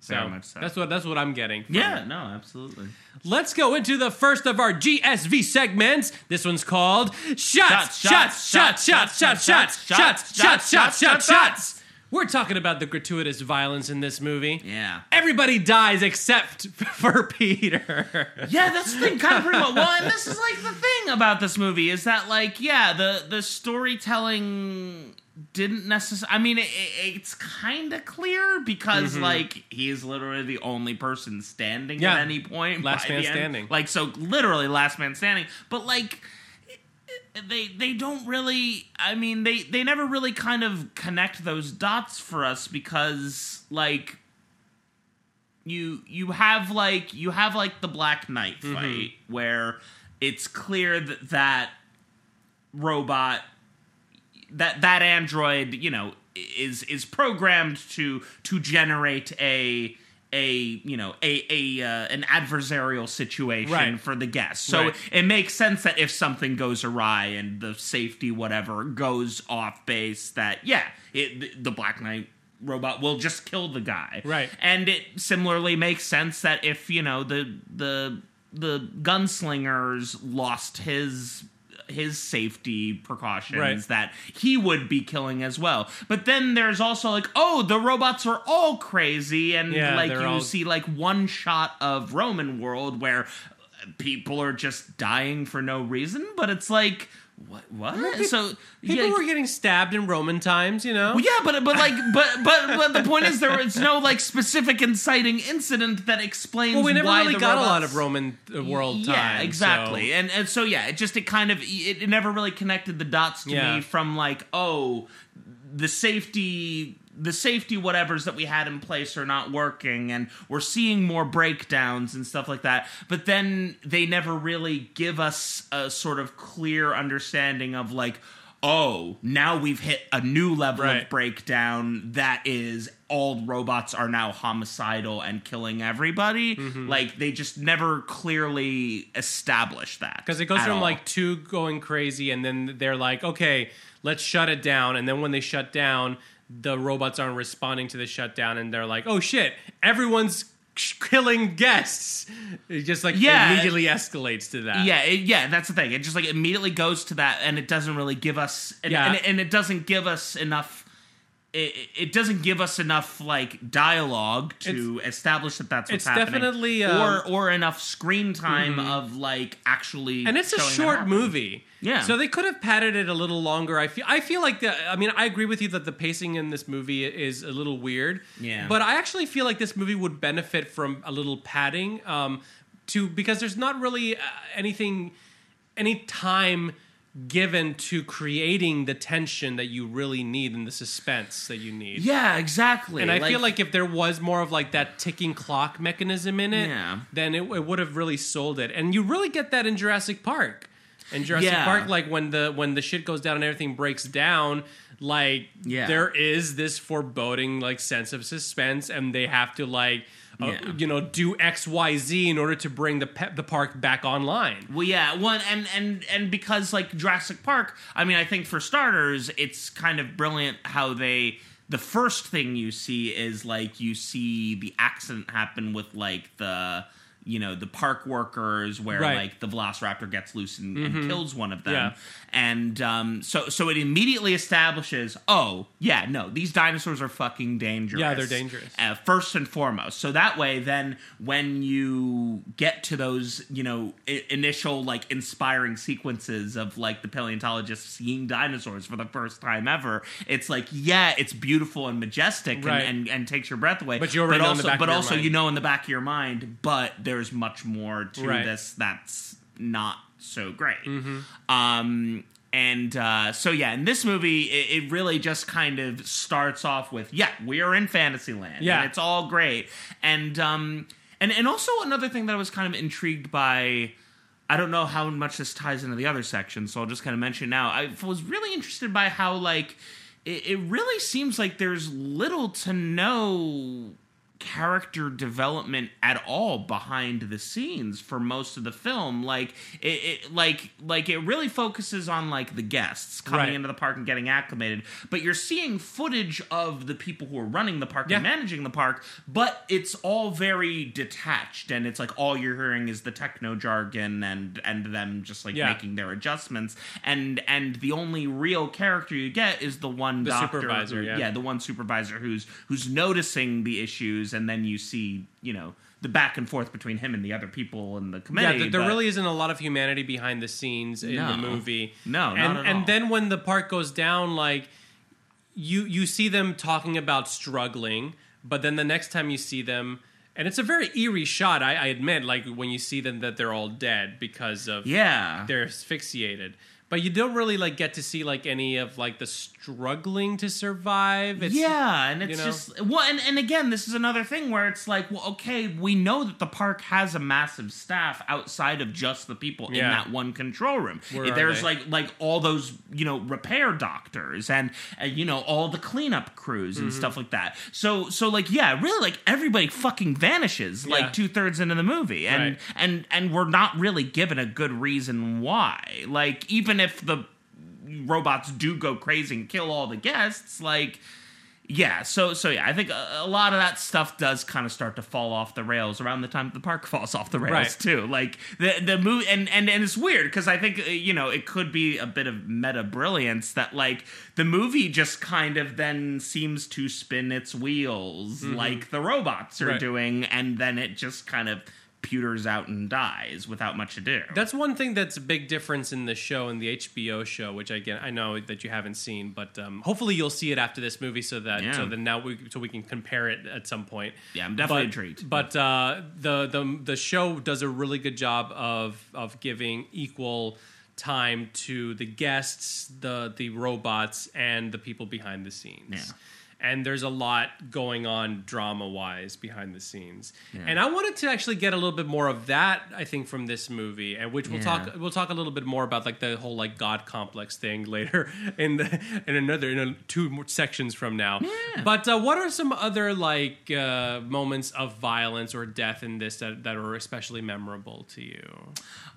So, very much so. that's what that's what I'm getting. yeah, it. no, absolutely. Let's go into the first of our GSV segments. This one's called Shots, Shots, Shots, Shots, Shots, Shots, Shots, Shots, Shots, Shots, Shots, Shots. We're talking about the gratuitous violence in this movie. Yeah. Everybody dies except for Peter. Yeah, that's the thing, kind of pretty much. Well, and this is like the thing about this movie is that, like, yeah, the the storytelling didn't necessarily. I mean, it, it- it's kind of clear because, like, he is literally the only person standing Yeah. at any point. Last man standing. Like, so literally last man standing. But like. They they don't really. I mean, they they never really kind of connect those dots for us because like you you have like you have like the Black Knight Mm-hmm. fight where it's clear that that robot that that android you know is is programmed to to generate a a you know a a uh, an adversarial situation Right. for the guest so Right. it makes sense that if something goes awry and the safety whatever goes off base that yeah it, the black knight robot will just kill the guy Right. and it similarly makes sense that if you know the the the gunslingers lost his his safety precautions Right. that he would be killing as well. But then there's also like, oh, the robots are all crazy, and Yeah, like you all- see like one shot of Roman world where people are just dying for no reason, but it's like what what? So People yeah, were getting stabbed in Roman times, you know. well, yeah, but but like but but but the point is there is no like specific inciting incident that explains. Well, we never why really got a lot of Roman uh, world yeah, time. exactly. so- And and so yeah, it just it kind of it, it never really connected the dots to Yeah. me from like oh the safety the safety whatevers that we had in place are not working and we're seeing more breakdowns and stuff like that but then they never really give us a sort of clear understanding of like oh now we've hit a new level Right. of breakdown that is all robots are now homicidal and killing everybody Mm-hmm. like they just never clearly establish that because it goes from all. like two going crazy, and then they're like, okay, let's shut it down. And then when they shut down, the robots aren't responding to the shutdown, and they're like, oh shit, everyone's killing guests. It just like Yeah. immediately escalates to that. yeah it, yeah that's the thing it just like immediately goes to that and it doesn't really give us and, Yeah. and, and it doesn't give us enough it, it doesn't give us enough like dialogue to establish that that's what's it's happening, definitely, um, or or enough screen time of like actually, and it's a short movie. Yeah. So they could have padded it a little longer. I feel. I feel like the. I mean, I agree with you that the pacing in this movie is a little weird. Yeah. But I actually feel like this movie would benefit from a little padding. Um, to because there's not really uh, anything, any time given to creating the tension that you really need and the suspense that you need. Yeah, exactly. And I feel like if there was more of like that ticking clock mechanism in it, Yeah. then it, it would have really sold it. And you really get that in Jurassic Park. In Jurassic Yeah. Park, like when the when the shit goes down and everything breaks down, like Yeah. there is this foreboding like sense of suspense, and they have to like. Uh, Yeah. you know, do X, Y, Z in order to bring the pe- the park back online. Well, yeah, one and and and because like Jurassic Park, I mean, I think for starters, it's kind of brilliant how they. The first thing you see is like you see the accident happen with like the you know the park workers where Right. like the Velociraptor gets loose and, and kills one of them, Yeah. and um, so so it immediately establishes, oh yeah, no, these dinosaurs are fucking dangerous. Yeah, they're dangerous. uh, first and foremost. So that way, then when you get to those, you know, I- initial like inspiring sequences of like the paleontologists seeing dinosaurs for the first time ever, it's like, yeah, it's beautiful and majestic and, Right. and, and takes your breath away. But you already the also, but also mind. you know in the back of your mind, but there's much more to Right. this that's not so great. Mm-hmm. Um, and uh, so yeah, in this movie, it, it really just kind of starts off with yeah, we are in Fantasyland. Yeah. and it's all great. And um, and and also another thing that I was kind of intrigued by. I don't know how much this ties into the other section, so I'll just kind of mention now. I was really interested by how like it, it really seems like there's little to no character development at all behind the scenes for most of the film like it, it like like it really focuses on like the guests coming Right. into the park and getting acclimated but you're seeing footage of the people who are running the park Yeah. and managing the park but it's all very detached and it's like all you're hearing is the techno jargon and and them just like Yeah. making their adjustments and and the only real character you get is the one The doctor supervisor, who- yeah. yeah the one supervisor who's who's noticing the issues and then you see you know the back and forth between him and the other people in the committee Yeah, there but- really isn't a lot of humanity behind the scenes in the movie. No, and and all. then when the park goes down, like you you see them talking about struggling, but then the next time you see them. And it's a very eerie shot, I, I admit. Like when you see them, that they're all dead because of yeah they're asphyxiated. But you don't really like get to see like any of like the struggling to survive. It's, yeah, and it's you know? just well, and, and again, this is another thing where it's like, well, okay, we know that the park has a massive staff outside of just the people in that one control room. Where There's like like all those you know repair doctors and uh, you know all the cleanup crews Mm-hmm. and stuff like that. So so like yeah, really like everybody fucking vanishes Yeah. like two thirds into the movie, and Right. and and we're not really given a good reason why. Like even if the robots do go crazy and kill all the guests, like yeah, so so yeah, I think a, a lot of that stuff does kind of start to fall off the rails around the time the park falls off the rails Right. too. Like the the movie, and and and it's weird because I think you know it could be a bit of meta brilliance that like the movie just kind of then seems to spin its wheels like the robots are Mm-hmm. Right. doing, and then it just kind of pewters out and dies without much ado. That's one thing that's a big difference in the show and the HBO show, which again I know that you haven't seen, but um, hopefully you'll see it after this movie, so that Yeah. so then now we so we can compare it at some point. Yeah, I'm definitely but, intrigued. But uh, the the the show does a really good job of of giving equal time to the guests, the the robots, and the people behind the scenes. Yeah. And there's a lot going on drama wise behind the scenes, and I wanted to actually get a little bit more of that. I think from this movie, and which we'll Yeah. talk we'll talk a little bit more about like the whole like God complex thing later in the in another in a, two more sections from now. But uh, what are some other like uh, moments of violence or death in this that that are especially memorable to you?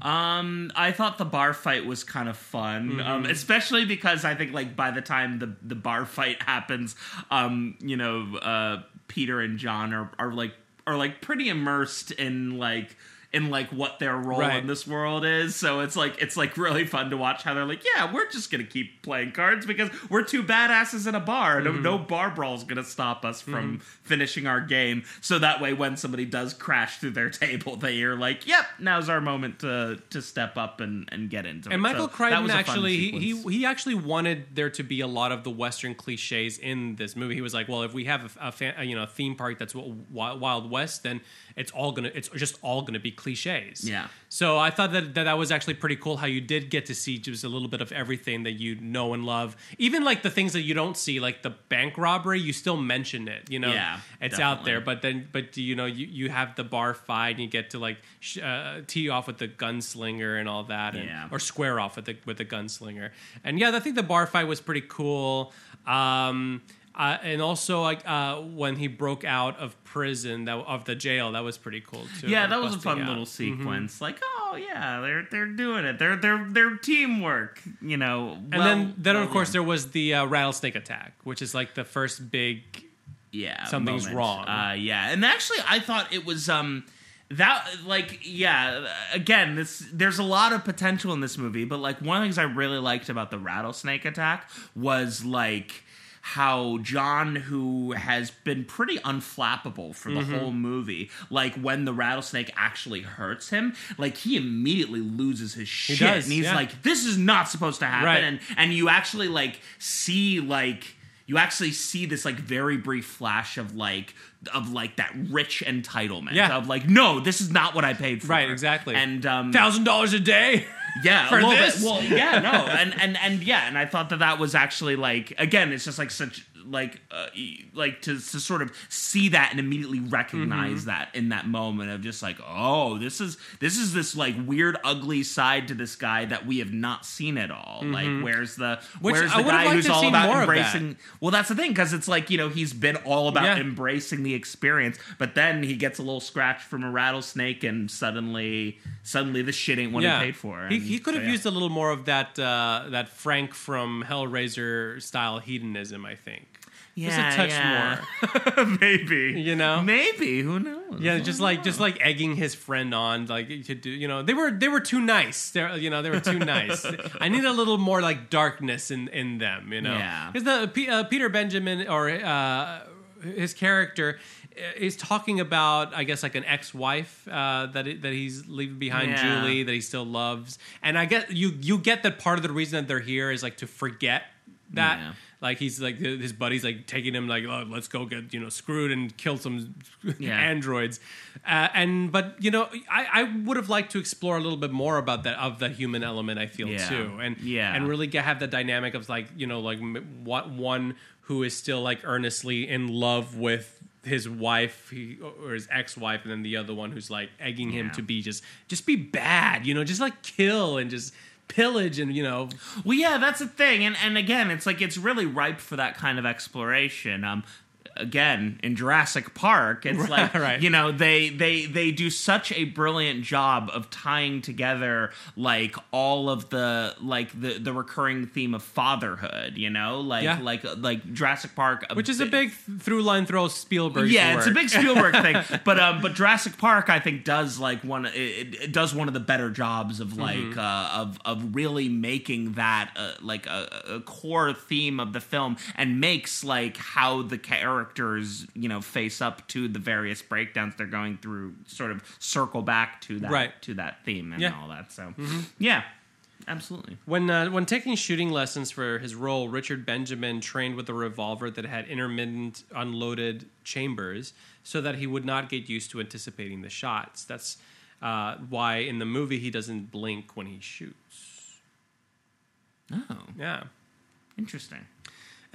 Um, I thought the bar fight was kind of fun, um, Mm-hmm. especially because I think like by the time the the bar fight happens, um, you know, uh, Peter and John are are like are like pretty immersed in like in like what their role Right. in this world is. So it's like it's like really fun to watch how they're like, yeah, we're just gonna keep playing cards because we're two badasses in a bar. No, Mm-hmm. no bar brawl's gonna stop us from finishing our game. So that way, when somebody does crash through their table, they are like, yep, now's our moment to to step up and and get into it. And Michael So that Crichton was a fun actually he, he he actually wanted there to be a lot of the Western cliches in this movie. He was like, well, if we have a, a, fan, you know a theme park that's Wild West, then it's all gonna it's just all gonna be cliches. Yeah. So I thought that, that that was actually pretty cool. How you did get to see just a little bit of everything that you know and love, even like the things that you don't see, like the bank robbery. You still mention it. You know, Yeah, it's out there. But then, but you know, you, you have the bar fight, and you get to like sh- uh, tee off with the gunslinger and all that, and, Yeah. or square off with the with the gunslinger. And yeah, I think the bar fight was pretty cool. Um, uh, and also like uh, when he broke out of prison, that of the jail, that was pretty cool too. Yeah, that was a fun out. little Mm-hmm. sequence. Like, oh yeah, they're they're doing it. They're they're they're teamwork. You know. And well- then, then of course, there was the uh, rattlesnake attack, which is like the first big. yeah something's moment. wrong. uh yeah and actually i thought it was um that like yeah again this there's a lot of potential in this movie but like one of the things i really liked about the rattlesnake attack was like how John, who has been pretty unflappable for the Mm-hmm. whole movie, like when the rattlesnake actually hurts him, like he immediately loses his shit, does, and he's yeah. like, "This is not supposed to happen," Right. and and you actually like see like you actually see this like very brief flash of like of like that rich entitlement Yeah. of like no this is not what i paid for Right, exactly. and um Thousand dollars a day. yeah for a little this? bit well yeah no and and and yeah and i thought that that was actually like again it's just like such like uh, like to, to sort of see that and immediately recognize Mm-hmm. that in that moment of just like oh this is this is this like weird ugly side to this guy that we have not seen at all like where's the Mm-hmm. Which where's the guy who's all about more of that. embracing well that's the thing because it's like you know he's been all about Yeah. embracing the experience but then he gets a little scratch from a rattlesnake and suddenly suddenly the shit ain't what he paid for He, he could have so, yeah. used a little more of that uh, that Frank from Hellraiser style hedonism. I think. Just a touch more. Maybe. You know? Maybe. Who knows? Yeah, just like just like egging his friend on, like to do. You know, they were they were too nice. They're you know they were too nice. I need a little more like darkness in in them. You know, Yeah. because the P- uh, Peter Benjamin or uh, his character uh, is talking about, I guess, like an ex-wife uh, that it, that he's leaving behind Yeah. Julie that he still loves, and I get you you get that part of the reason that they're here is like to forget that. Yeah. Like he's like his buddy's like taking him like oh, let's go get you know screwed and kill some Yeah. androids, uh, and but you know I, I would have liked to explore a little bit more about that of the human element I feel Yeah. too, and Yeah. and really get, have the dynamic of like you know like what one who is still like earnestly in love with his wife he, or his ex-wife and then the other one who's like egging him to be just just be bad you know just like kill and just pillage and you know Well, yeah, that's the thing, and and again, it's like it's really ripe for that kind of exploration. Um, again, in Jurassic Park, it's like right. you know they they they do such a brilliant job of tying together like all of the like the the recurring theme of fatherhood. You know, like Yeah. like like Jurassic Park, which is a big through line throw Spielberg yeah, it's a big Spielberg thing, but um, but Jurassic Park I think does like one it, it does one of the better jobs of like Mm-hmm. uh, of of really making that uh, like a, a core theme of the film and makes like how the characters you know face up to the various breakdowns they're going through sort of circle back to that Right. to that theme and Yeah. Mm-hmm. all that. So yeah, absolutely. When uh, when taking shooting lessons for his role, Richard Benjamin trained with a revolver that had intermittent unloaded chambers, so that he would not get used to anticipating the shots. That's uh, why in the movie he doesn't blink when he shoots. Oh, Yeah. interesting.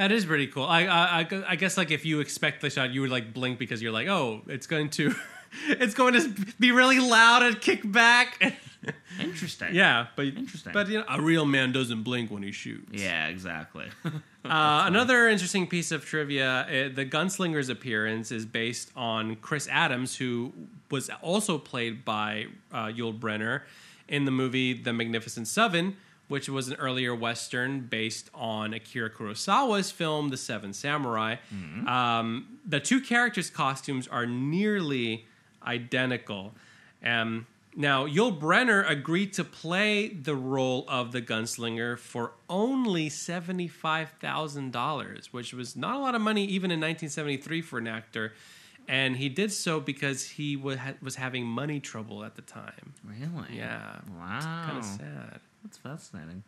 That is pretty cool. I, I I I guess like if you expect the shot, you would like blink because you're like, oh, it's going to, it's going to be really loud and kick back. Interesting. yeah, but Interesting. But you know, a real man doesn't blink when he shoots. Yeah, exactly. Uh, another interesting piece of trivia: uh, the gunslinger's appearance is based on Chris Adams, who was also played by uh, Yul Brynner in the movie The Magnificent Seven, which was an earlier western based on Akira Kurosawa's film The Seven Samurai. Um, the two characters' costumes are nearly identical. Um, Now, Yul Brynner agreed to play the role of the gunslinger for only $75,000, which was not a lot of money even in 1973 for an actor. And he did so because he was having money trouble at the time. Really? Yeah. Wow. Kind of sad. That's fascinating.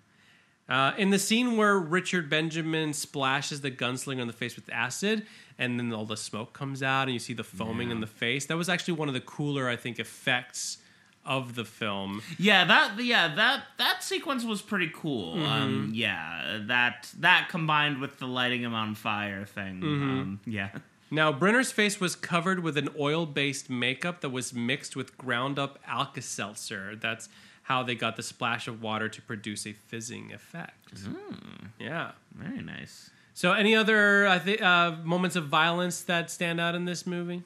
Uh, in the scene where Richard Benjamin splashes the gunslinger in the face with acid, and then all the smoke comes out, and you see the foaming in the face. That was actually one of the cooler, I think, effects of the film. Yeah, that yeah that that sequence was pretty cool. Mm-hmm. Um, yeah, that that combined with the lighting him on fire thing. Mm-hmm. Um, yeah. Now, Brynner's face was covered with an oil-based makeup that was mixed with ground-up Alka-Seltzer. That's how they got the splash of water to produce a fizzing effect. Yeah. Very nice. So, any other I uh, moments of violence that stand out in this movie?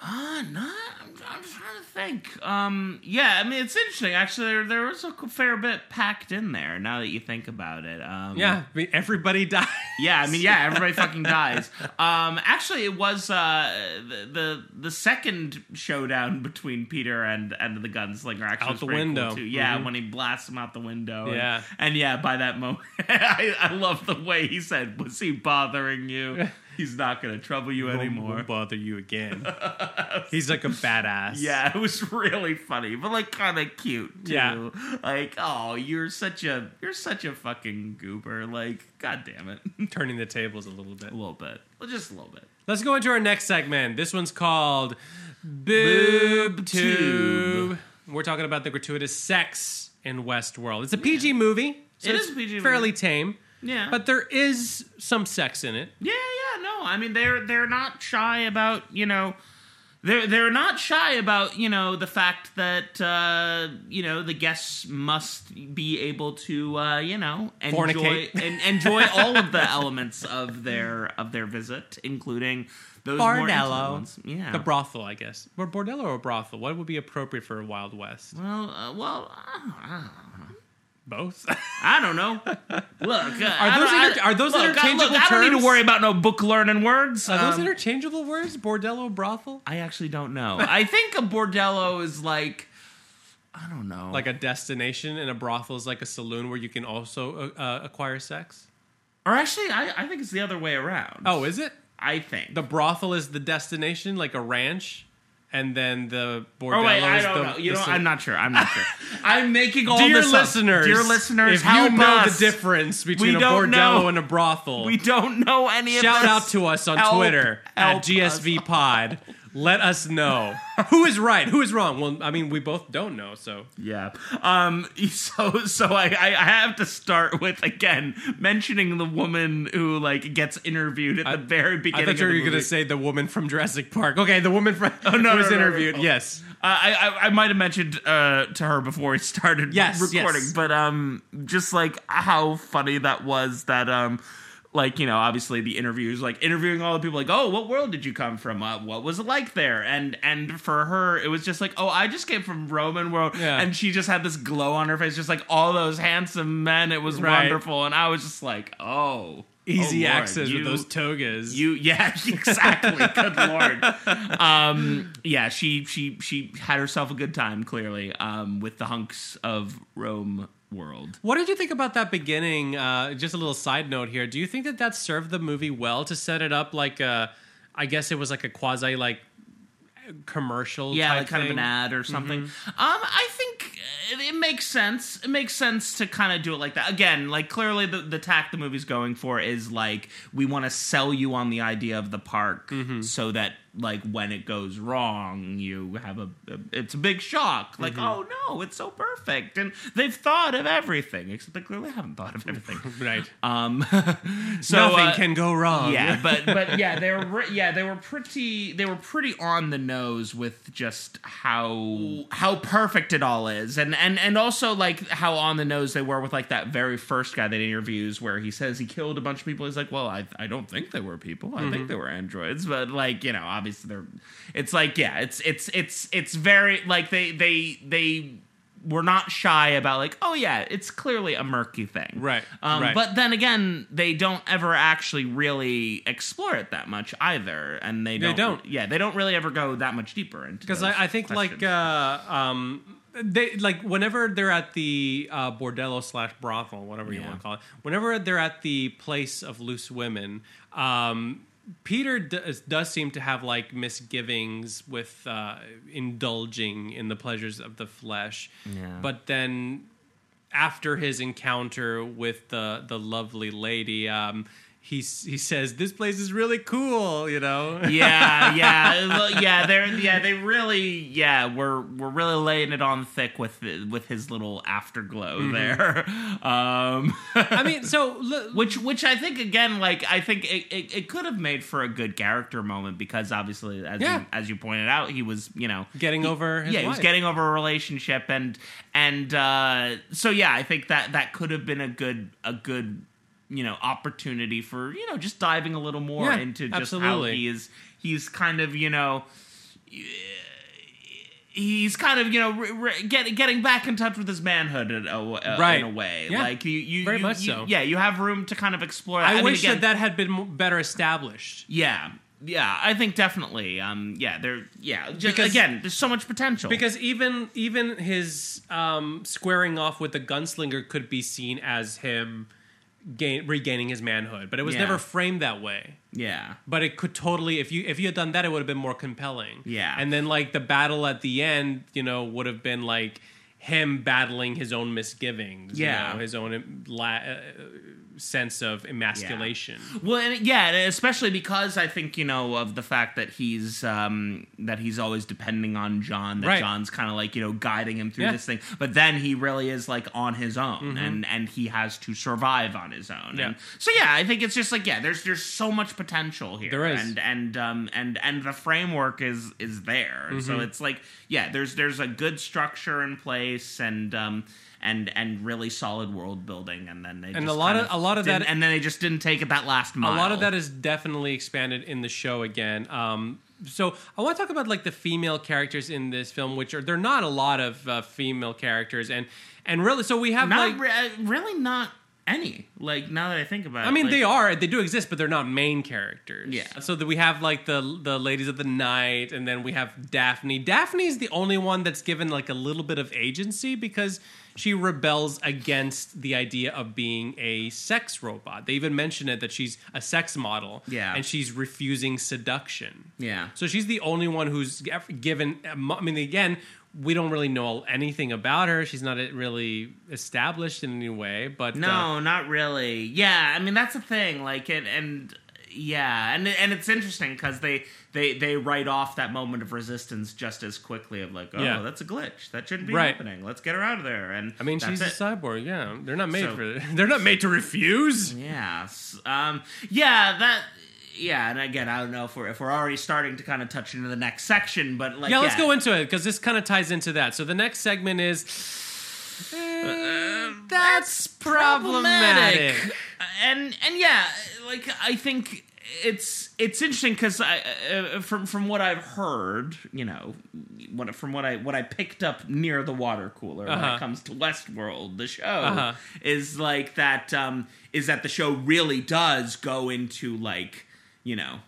Uh, no, I'm, I'm trying to think. Um, yeah, I mean, it's interesting. Actually, there, there was a fair bit packed in there. Now that you think about it, um, Yeah, I mean, everybody dies. yeah. I mean, yeah, everybody fucking dies. Um, actually, it was uh the the, the second showdown between Peter and and the gunslinger actually Out the cool, window. too. Yeah, Mhm. when he blasts him out the window. and- Yeah. and, yeah, by that moment, I, I love the way he said, "Was he bothering you? He's not going to trouble you anymore." Won't bother you again. He's like a badass. Yeah, it was really funny, but like kind of cute too. Yeah. Like, oh, you're such a you're such a fucking goober. Like, god damn it. turning the tables a little bit. a little bit. Well, just a little bit. Let's go into our next segment. This one's called Boob Tube. We're talking about the gratuitous sex in Westworld. It's a PG movie. So It it's is PG fairly movie. tame. Yeah. But there is some sex in it. Yeah, yeah, no. I mean, they're they're not shy about you know. They're they're not shy about you know the fact that uh, you know the guests must be able to uh, you know enjoy and enjoy all of the elements of their of their visit, including those Bordello. ones. Yeah, The brothel, I guess. Or bordello or brothel? What would be appropriate for a Wild West? well, uh, well, uh, Both. I don't know. Look, uh, Are those don't- inter- are those look, I- interchangeable look, I don't need terms? to worry about no book learning words. Are those Um, interchangeable words? Bordello, brothel? I actually don't know. I think a bordello is like I don't know. Like a destination, and a brothel is like a saloon where you can also uh, uh, acquire sex? or actually I, I think it's the other way around. Oh, is it? I think. The brothel is the destination, like a ranch, and then the bordello Oh wait, I don't the, know. You know, I'm not sure. I'm not sure. I'm making all Dear this up. listeners, Dear listeners, if you know us. the difference between a bordello know. and a brothel, We don't know any of shout out to us on Help- Twitter at help GSV us. Pod. Let us know who is right, who is wrong. Well, I mean, we both don't know, so Yeah. Um. So so I I I have to start with again mentioning the woman who like gets interviewed at the very beginning. I thought you were going to say the woman from Jurassic Park. Okay, the woman from who no, was no, no, interviewed. no. Yes, Uh, I I, I might have mentioned uh, to her before we started Yes, recording, yes. but um, just like how funny that was. That um, like you know, obviously the interviews, like interviewing all the people, like, oh, what world did you come from? Uh, what was it like there? And and for her, it was just like, oh, I just came from Roman world, Yeah. and she just had this glow on her face, just like all those handsome men. It was Right. wonderful, and I was just like, oh. easy oh, Lord, access you- with those togas. you yeah, exactly. Good lord. Um, yeah, she she she had herself a good time clearly um, with the hunks of Rome world. What did you think about that beginning? Uh, just a little side note here. Do you think that that served the movie well to set it up like a, I guess it was like a quasi like commercial. Yeah, type like kind of an ad or something. Um, I think it, it makes sense. It makes sense to kind of do it like that. Again, like clearly the the tack the movie's going for is like we want to sell you on the idea of the park so that like when it goes wrong, you have a, a it's a big shock. Like, oh no, it's so perfect, and they've thought of everything, except they clearly haven't thought of everything. Right. Um, so Nothing uh, can go wrong. yeah, but but yeah, they were re- yeah they were pretty they were pretty on the nose with just how how perfect it all is, and and and also like how on the nose they were with like that very first guy that interviews where he says he killed a bunch of people. He's like, well, I I don't think they were people. I think they were androids, but like you know, obviously they're. It's like yeah, it's it's it's it's very like they they they were not shy about like, oh yeah, it's clearly a murky thing, Right, Um, right. But then again, they don't ever actually really explore it that much either, and they don't. don't. Yeah, they don't really ever go that much deeper into. because I, I think like uh, um, they like whenever they're at the uh, bordello slash brothel, whatever you Yeah. want to call it. Whenever they're at the place of loose women, um, Peter does, does seem to have like misgivings with uh, indulging in the pleasures of the flesh. Yeah. But then after his encounter with the the lovely lady, um, he he says this place is really cool. You know. yeah, yeah, yeah. They're yeah, they really yeah. We're we're really laying it on thick with with his little afterglow Mm-hmm. there. Um, I mean, so which which I think again, like I think it, it, it could have made for a good character moment because obviously, as Yeah. you, as you pointed out, he was you know Getting he- over his yeah, he was getting over a relationship and and uh, so yeah, I think that that could have been a good a good you know opportunity for you know just diving a little more Yeah, into just absolutely. how he is he's kind of you know he's kind of you know re- re- get, getting back in touch with his manhood in a, uh, Right. in a way Yeah. like you, you Very you- much you- so. yeah you have room to kind of explore that. I, mean, wish again, that that had been better established. yeah yeah i think definitely um yeah there yeah just Because- again there's so much potential Because even even his um, squaring off with the gunslinger could be seen as him gain, regaining his manhood, but it was Yeah. never framed that way. yeah But it could totally if you if you had done that, it would have been more compelling. Yeah. and then like the battle at the end, you know, would have been like him battling his own misgivings. Yeah. you know, his own la- uh, sense of emasculation. Well, and yeah, especially because I think you know of the fact that he's um, that he's always depending on John. That Right. John's kind of like you know guiding him through Yeah. Mm-hmm. this thing, but then he really is like on his own, and and he has to survive on his own. Yeah. And so yeah, I think it's just like yeah, there's there's so much potential here. There is. and and um and and the framework is is there. Mm-hmm. So it's like yeah, there's there's a good structure in place, and um. And, and really solid world building, and then they And just a lot kind of- a lot of didn't- that- and then they just didn't take it that last mile. A lot of that is definitely expanded in the show again. Um, so I want to talk about like the female characters in this film, which are they're not a lot of uh, female characters, and and really, so we have not like. re- uh, really not any. Like now that I think about it, I mean, like, they are they do exist, but they're not main characters. Yeah. So that we have like the the ladies of the night, and then we have Daphne. Daphne is the only one that's given like a little bit of agency because she rebels against the idea of being a sex robot. They even mention it that she's a sex model. Yeah. And she's refusing seduction. Yeah. So she's the only one who's given. I mean, again, we don't really know anything about her. She's not really established in any way. But uh, No, not really. Yeah, I mean that's the thing. Like and and yeah, and and it's interesting because they they they write off that moment of resistance just as quickly of like, oh, Yeah. that's a glitch. That shouldn't be Right. happening. Let's get her out of there. And I mean, she's it. a cyborg. Yeah, they're not made So- for. They're not made to refuse. Yes. Um. Yeah. That. Yeah. And again, I don't know if we're if we're already starting to kind of touch into the next section, but like yeah, let's go into it because this kind of ties into that. So the next segment is. Uh, that's problematic. and and yeah like i think it's it's interesting because I uh, from from what I've heard, you know, what from what I what I picked up near the water cooler when Uh-huh. it comes to Westworld, the show Uh-huh. is like that um, is that the show really does go into like you know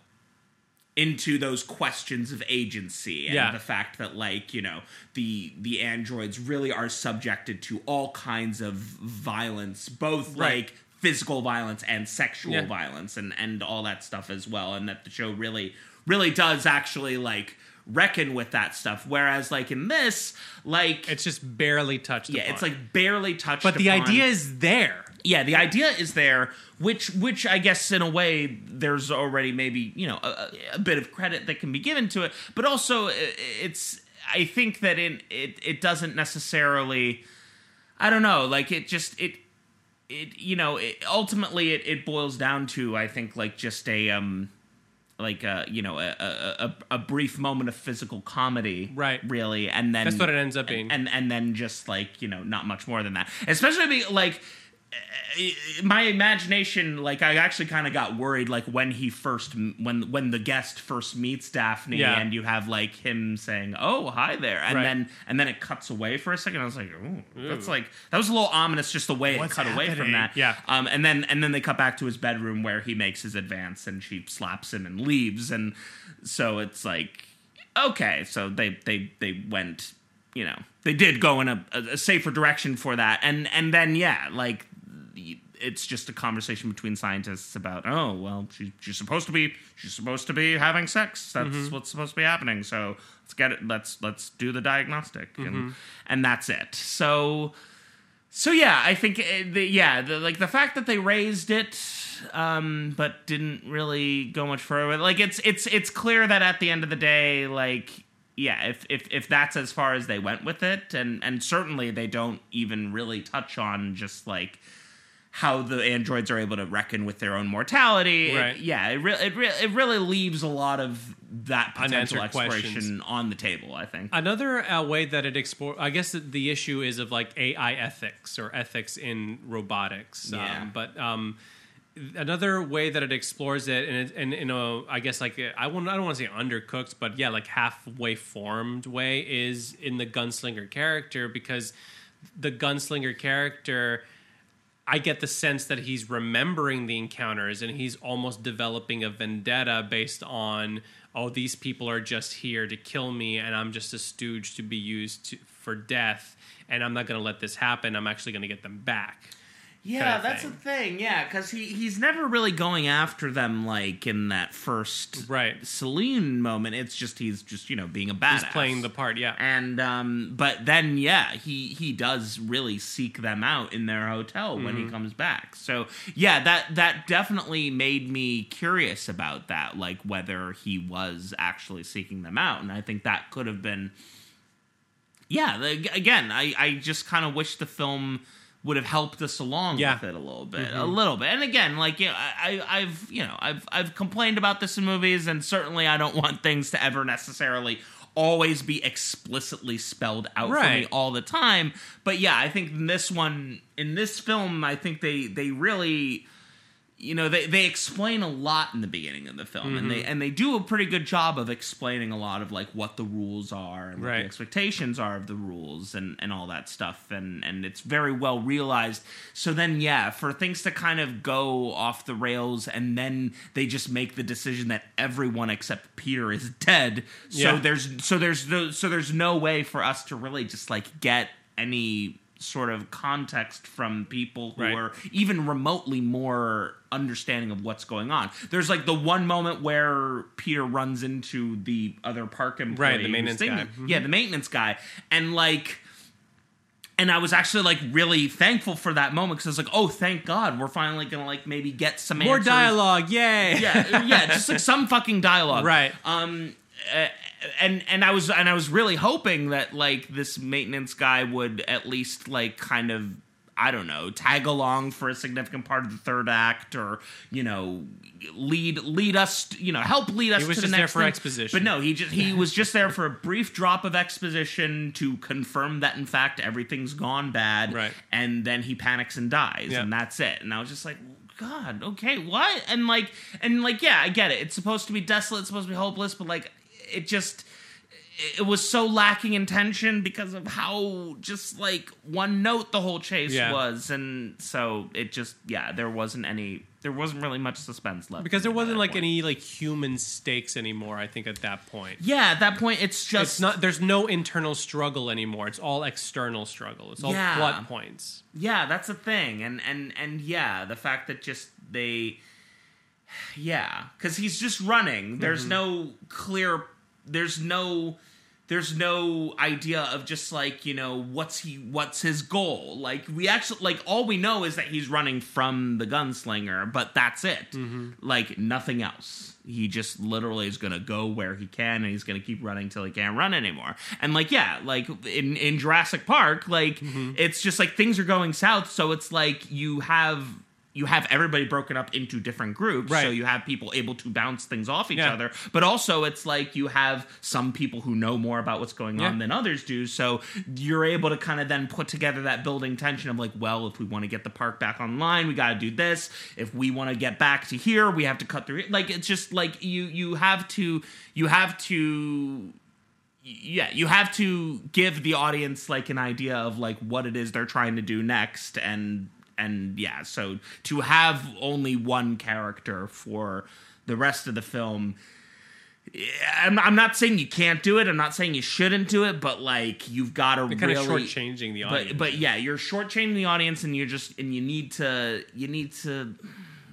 into those questions of agency and Yeah. the fact that like you know the the androids really are subjected to all kinds of violence both Right. like physical violence and sexual Yeah. violence and and all that stuff as well and that the show really really does actually like reckon with that stuff whereas like in this like It's just barely touched. yeah upon. it's like barely touched but the upon. idea is there. yeah the idea is there which which i guess in a way there's already maybe you know a, a bit of credit that can be given to it but also it's i think that in it it doesn't necessarily i don't know like it just it it you know it, ultimately it, it boils down to i think like just a um like a you know a, a, a, brief moment of physical comedy Right. really and then That's what it ends up being. and and then just like you know not much more than that especially be, like my imagination like i actually kind of got worried like when he first when when the guest first meets daphne Yeah. and you have like him saying oh hi there and Right. then and then it cuts away for a second i was like oh that's like that was a little ominous just the way What's it cut away from that Yeah. um and then and then they cut back to his bedroom where he makes his advance and she slaps him and leaves and so it's like okay so they they they went you know they did go in a, a safer direction for that and and then yeah like it's just a conversation between scientists about oh well she, she's supposed to be she's supposed to be having sex. That's what's supposed to be happening. So let's get it let's let's do the diagnostic. And and that's it. So so yeah i think uh, the, yeah the, like the fact that they raised it um but didn't really go much further like it's it's it's clear that at the end of the day like yeah if if if that's as far as they went with it and and certainly they don't even really touch on just like how the androids are able to reckon with their own mortality. It- yeah, it, re- it, re- it really leaves a lot of that potential Unanswered exploration questions. on the table, I think. Another uh, way that it explores, I guess the, the issue is of like AI ethics or ethics in robotics. Yeah. Um, but um, another way that it explores it, and it, and in a, I guess like I won't, I don't want to say undercooked, but yeah, like halfway formed way is in the gunslinger character because the gunslinger character. I get the sense that he's remembering the encounters and he's almost developing a vendetta based on, oh, these people are just here to kill me and I'm just a stooge to be used to, for death and I'm not going to let this happen. I'm actually going to get them back. Yeah, kinda that's thing. the thing. Yeah, because he he's never really going after them like in that first Right. Celine moment. It's just he's just you know being a badass. He's playing the part, yeah. and um, but then yeah, he he does really seek them out in their hotel when Mm-hmm. he comes back. So yeah, that that definitely made me curious about that, like whether he was actually seeking them out, and I think that could have been yeah the, again i i just kind of wish the film would have helped us along Yeah. Mm-hmm. with it a little bit a little bit and again like yeah I, I i've you know i've i've complained about this in movies and certainly i don't want things to ever necessarily always be explicitly spelled out for me all the time but yeah i think in this one in this film i think they they really you know they, they explain a lot in the beginning of the film and Mm-hmm. they and they do a pretty good job of explaining a lot of like what the rules are and what Right. the expectations are of the rules and and all that stuff and and it's very well realized so then yeah for things to kind of go off the rails and then they just make the decision that everyone except Peter is dead so Yeah. there's so there's no so there's no way for us to really just like get any sort of context from people who Right. are even remotely more understanding of what's going on. There's like the one moment where Peter runs into the other park employee, Right, the maintenance guy. Mhm. Yeah, the maintenance guy, and like. And I was actually like really thankful for that moment because I was like, "Oh, thank God, we're finally gonna like maybe get some More answers. dialogue, yay! Yeah, yeah, just like some fucking dialogue, Right. Um, uh, and and I was and I was really hoping that like this maintenance guy would at least like kind of I don't know tag along for a significant part of the third act or you know lead lead us you know help lead us He was to the just there next for thing. exposition. But no, he just he was just there for a brief drop of exposition to confirm that in fact everything's gone bad, Right. And then he panics and dies, Yeah. and that's it. And I was just like. God, okay, what? And like, and like, yeah, I get it. It's supposed to be desolate, it's supposed to be hopeless, but like, it just, it was so lacking in tension because of how just like one note the whole chase Yeah. was, and so it just, yeah, there wasn't any, there wasn't really much suspense left Because there wasn't like point. any like human stakes anymore. I think at that point, Yeah, at that point, it's just it's not. There's no internal struggle anymore. It's all external struggle. It's all Yeah. plot points. Yeah, that's a thing, and and and yeah, the fact that just they, yeah, because he's just running. There's mm-hmm. no clear. There's no. There's no idea of just like you know what's he what's his goal. Like we actually like all we know is that he's running from the gunslinger, but that's it. Mm-hmm. Like nothing else. He just literally is gonna go where he can, and he's gonna keep running till he can't run anymore. And like yeah, like in in Jurassic Park, like mm-hmm. it's just like things are going south, so it's like you have you have everybody broken up into different groups so you have people able to bounce things off each Yeah. other but also it's like you have some people who know more about what's going on Yeah. than others do so you're able to kind of then put together that building tension of like well if we want to get the park back online we got to do this if we want to get back to here we have to cut through like it's just like you you have to you have to yeah you have to give the audience like an idea of like what it is they're trying to do next and and yeah so to have only one character for the rest of the film eh, I'm, I'm not saying you can't do it i'm not saying you shouldn't do it but like you've got to kind really of shortchanging the audience. but but yeah you're shortchanging the audience and you're just and you need to you need to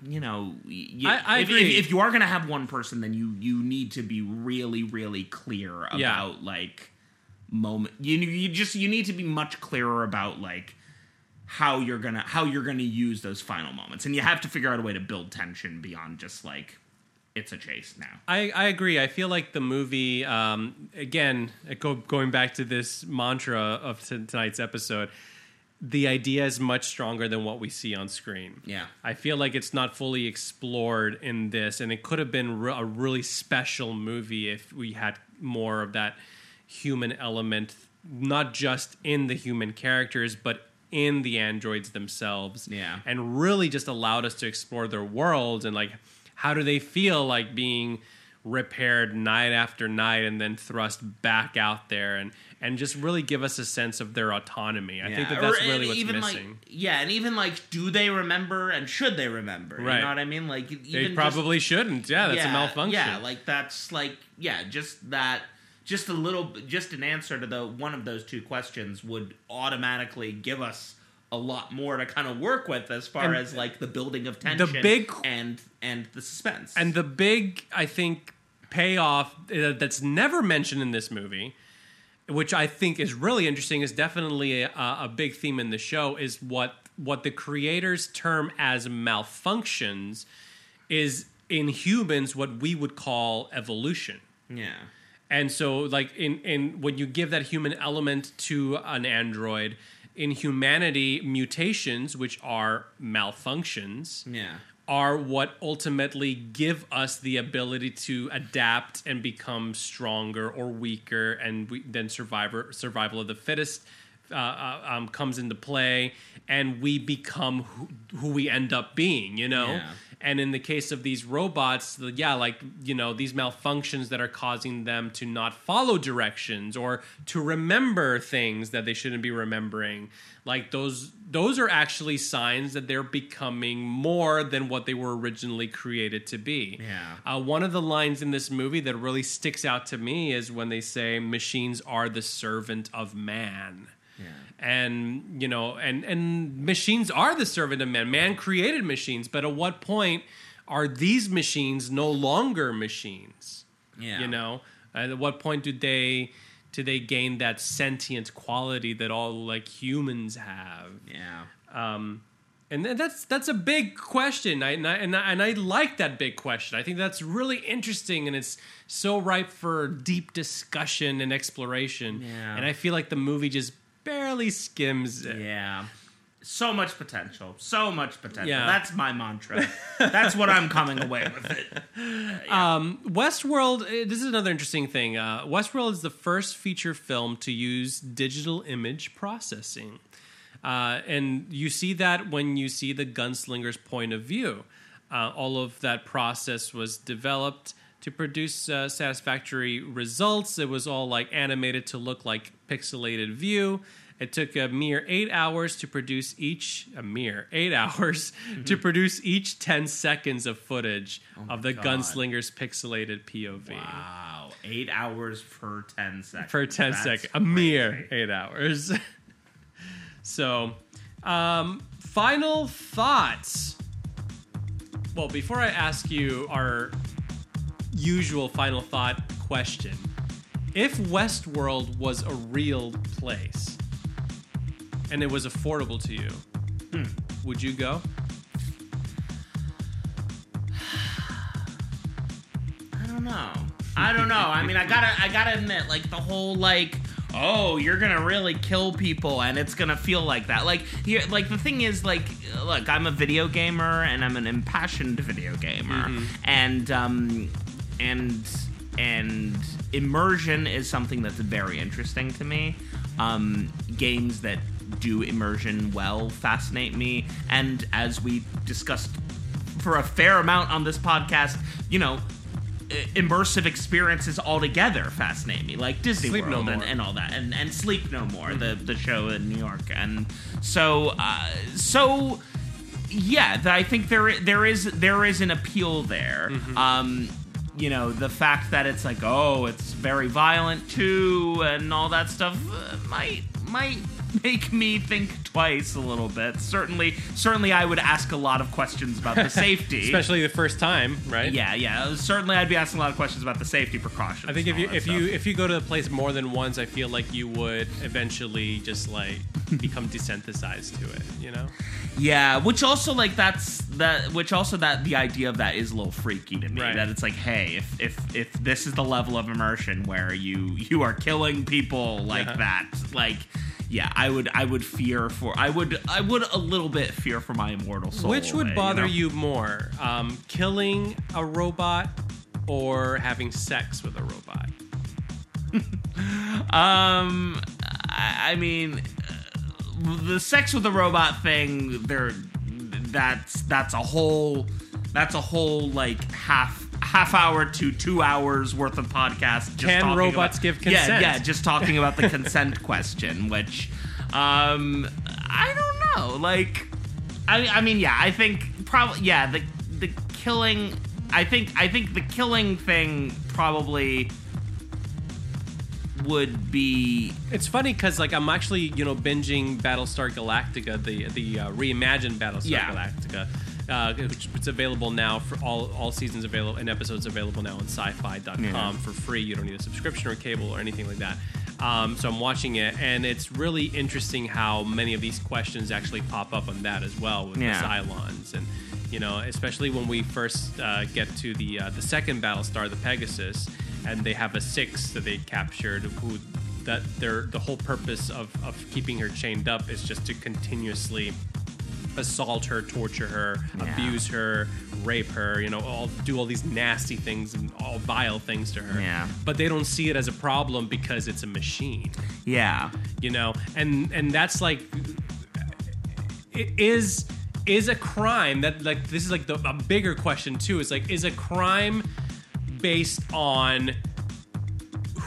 you know you, I- I if, agree. If, if you are going to have one person then you you need to be really really clear about Yeah. like moment you you just you need to be much clearer about like how you're gonna how you're gonna use those final moments and you have to figure out a way to build tension beyond just like it's a chase now I, I agree. I feel like the movie, um, again, go, going back to this mantra of t- tonight's episode, the idea is much stronger than what we see on screen. Yeah. I feel like it's not fully explored in this, and it could have been re- a really special movie if we had more of that human element, not just in the human characters, but in the androids themselves. Yeah. And really just allowed us to explore their worlds and like how do they feel like being repaired night after night and then thrust back out there and and just really give us a sense of their autonomy. I think that that's Or- really what's even missing. Like, yeah, and even like, do they remember and should they remember? Right. You know what I mean? Like, even they just- probably shouldn't. Yeah, that's yeah, a malfunction. Yeah, like that's like yeah, just that. Just a little, just an answer to the one of those two questions would automatically give us a lot more to kind of work with as far And as like the building of tension, the big- and and the suspense. And the big, I think, payoff uh, that's never mentioned in this movie, which I think is really interesting, is definitely a, a big theme in the show, is what what the creators term as malfunctions is in humans what we would call evolution. yeah, And so, like in in when you give that human element to an android, in humanity, mutations, which are malfunctions, yeah, are what ultimately give us the ability to adapt and become stronger or weaker, and we, then survivor survival of the fittest uh, uh, um, comes into play, and we become who, who we end up being. You know. Yeah. And in the case of these robots, the- yeah, like you know these malfunctions that are causing them to not follow directions or to remember things that they shouldn't be remembering, like those those are actually signs that they're becoming more than what they were originally created to be. Yeah. Uh, one of the lines in this movie that really sticks out to me is when they say machines are the servant of man and you know and and machines are the servant of man. Man created machines but at what point are these machines no longer machines? Yeah. you know? At what point do they do they gain that sentient quality that all like humans have? Yeah. Um, and that's that's a big question. I, and, I, and, I, and I like that big question. I think that's really interesting and it's so ripe for deep discussion and exploration. Yeah. and i feel like the movie just barely skims it Yeah. So much potential. So much potential. Yeah. That's my mantra. That's what I'm coming away with it. Westworld, eh, this is another interesting thing. Uh, Westworld is the first feature film to use digital image processing. Uh, and you see that when you see the gunslinger's point of view. Uh, all of that process was developed to produce uh, satisfactory results. It was all like animated to look like pixelated view. It took a mere eight hours to produce each, a mere eight hours to produce each 10 seconds of footage of the God. gunslinger's pixelated POV. Wow. Eight hours per 10 seconds. For 10 That's seconds. A mere eight hours. so, um, final thoughts. Well, before I ask you our usual final thought question, if Westworld was a real place and it was affordable to you, Hmm. would you go? I don't know. I don't know. I mean, I gotta, I gotta admit, like the whole like, oh, you're gonna really kill people, and it's gonna feel like that. Like here, like the thing is, like, look, I'm a video gamer, and I'm an impassioned video gamer, and um, and and immersion is something that's very interesting to me. Um, games that do immersion well fascinate me, and as we discussed for a fair amount on this podcast, you know, immersive experiences altogether fascinate me, like Disney Sleep No World and, and all that, and and Sleep No More, the the show in New York, and so uh, so yeah, I think there there is there is an appeal there. Um, you know, the fact that it's like, oh, it's very violent too, and all that stuff uh, might might make me think twice a little bit. Certainly, certainly, I would ask a lot of questions about the safety. Especially the first time, right? yeah, yeah. Certainly, I'd be asking a lot of questions about the safety precautions. I think if you if you if you go to the place more than once, I feel like you would eventually just like become desensitized to it. You know? Yeah, which also like that's that which also that the idea of that is a little freaky to me. Right. That it's like, hey, if if if this is the level of immersion where you you are killing people like Yeah. that, like yeah, I would I would fear for I would I would a little bit fear for my immortal soul. Which would away, bother know? you more, um, killing a robot or having sex with a robot? Um, I, I mean, the sex with a robot thing. There, that's that's a whole that's a whole like half half hour to two hours worth of podcast. Just Can robots about- give Yeah, consent? yeah, just talking about the consent question, which, um, I don't know. Like, I I mean, yeah, I think probably yeah the the killing. I think I think the killing thing probably would be It's funny because like I'm actually you know binging Battlestar Galactica, the the uh, reimagined Battlestar Yeah. Galactica. Uh, which it's available now for all all seasons available and episodes available now on syfy.com Yeah. for free. You don't need a subscription or cable or anything like that. Um, so I'm watching it, and it's really interesting how many of these questions actually pop up on that as well with Yeah. the Cylons, and you know, especially when we first uh, get to the uh, the second Battlestar, the Pegasus, and they have a six that they captured who that their the whole purpose of, of keeping her chained up is just to continuously assault her, torture her, Yeah. abuse her, rape her, you know, all do all these nasty things and all vile things to her. Yeah. But they don't see it as a problem because it's a machine, yeah you know? And and that's like it is is a crime that like this is like the a bigger question too. Is like is a crime based on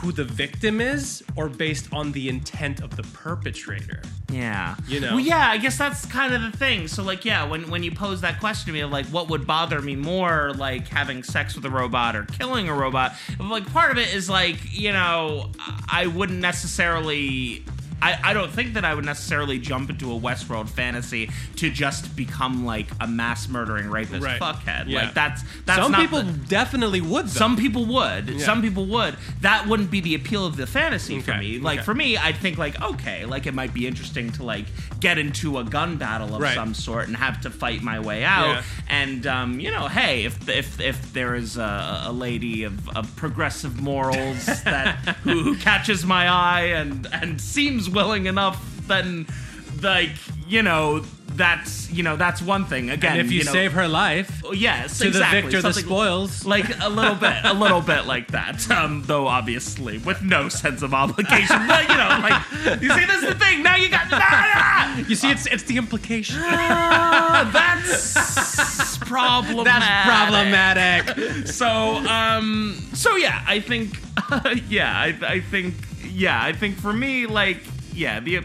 who the victim is or based on the intent of the perpetrator? yeah You know. well yeah i guess that's kind of the thing so like yeah when when you pose that question to me of like what would bother me more like having sex with a robot or killing a robot like part of it is like you know i wouldn't necessarily I, I don't think that I would necessarily jump into a Westworld fantasy to just become like a mass murdering rapist Right. fuckhead. Yeah. Like that's that's not. Some not people the- definitely would. Though. Some people would. Some people would. That wouldn't be the appeal of the fantasy for me. Like okay. for me, I'd think like, okay, like it might be interesting to like get into a gun battle of Right. some sort and have to fight my way out. Yeah. And um, you know, hey, if if if there is a, a lady of, of progressive morals that who, who catches my eye and and seems willing enough, then like you know. That's you know that's one thing. Again, and if you, know, save her life yes, to exactly. the victor, the something- spoils. like a little bit, a little bit like that. Um, though obviously with no sense of obligation. But you know, like you see, this is the thing. Now you got ah, you see, it's it's the implication. ah, that's problematic. That's problematic. So, um, so yeah, I think, yeah, I, I think, yeah, I think for me, like, yeah, the.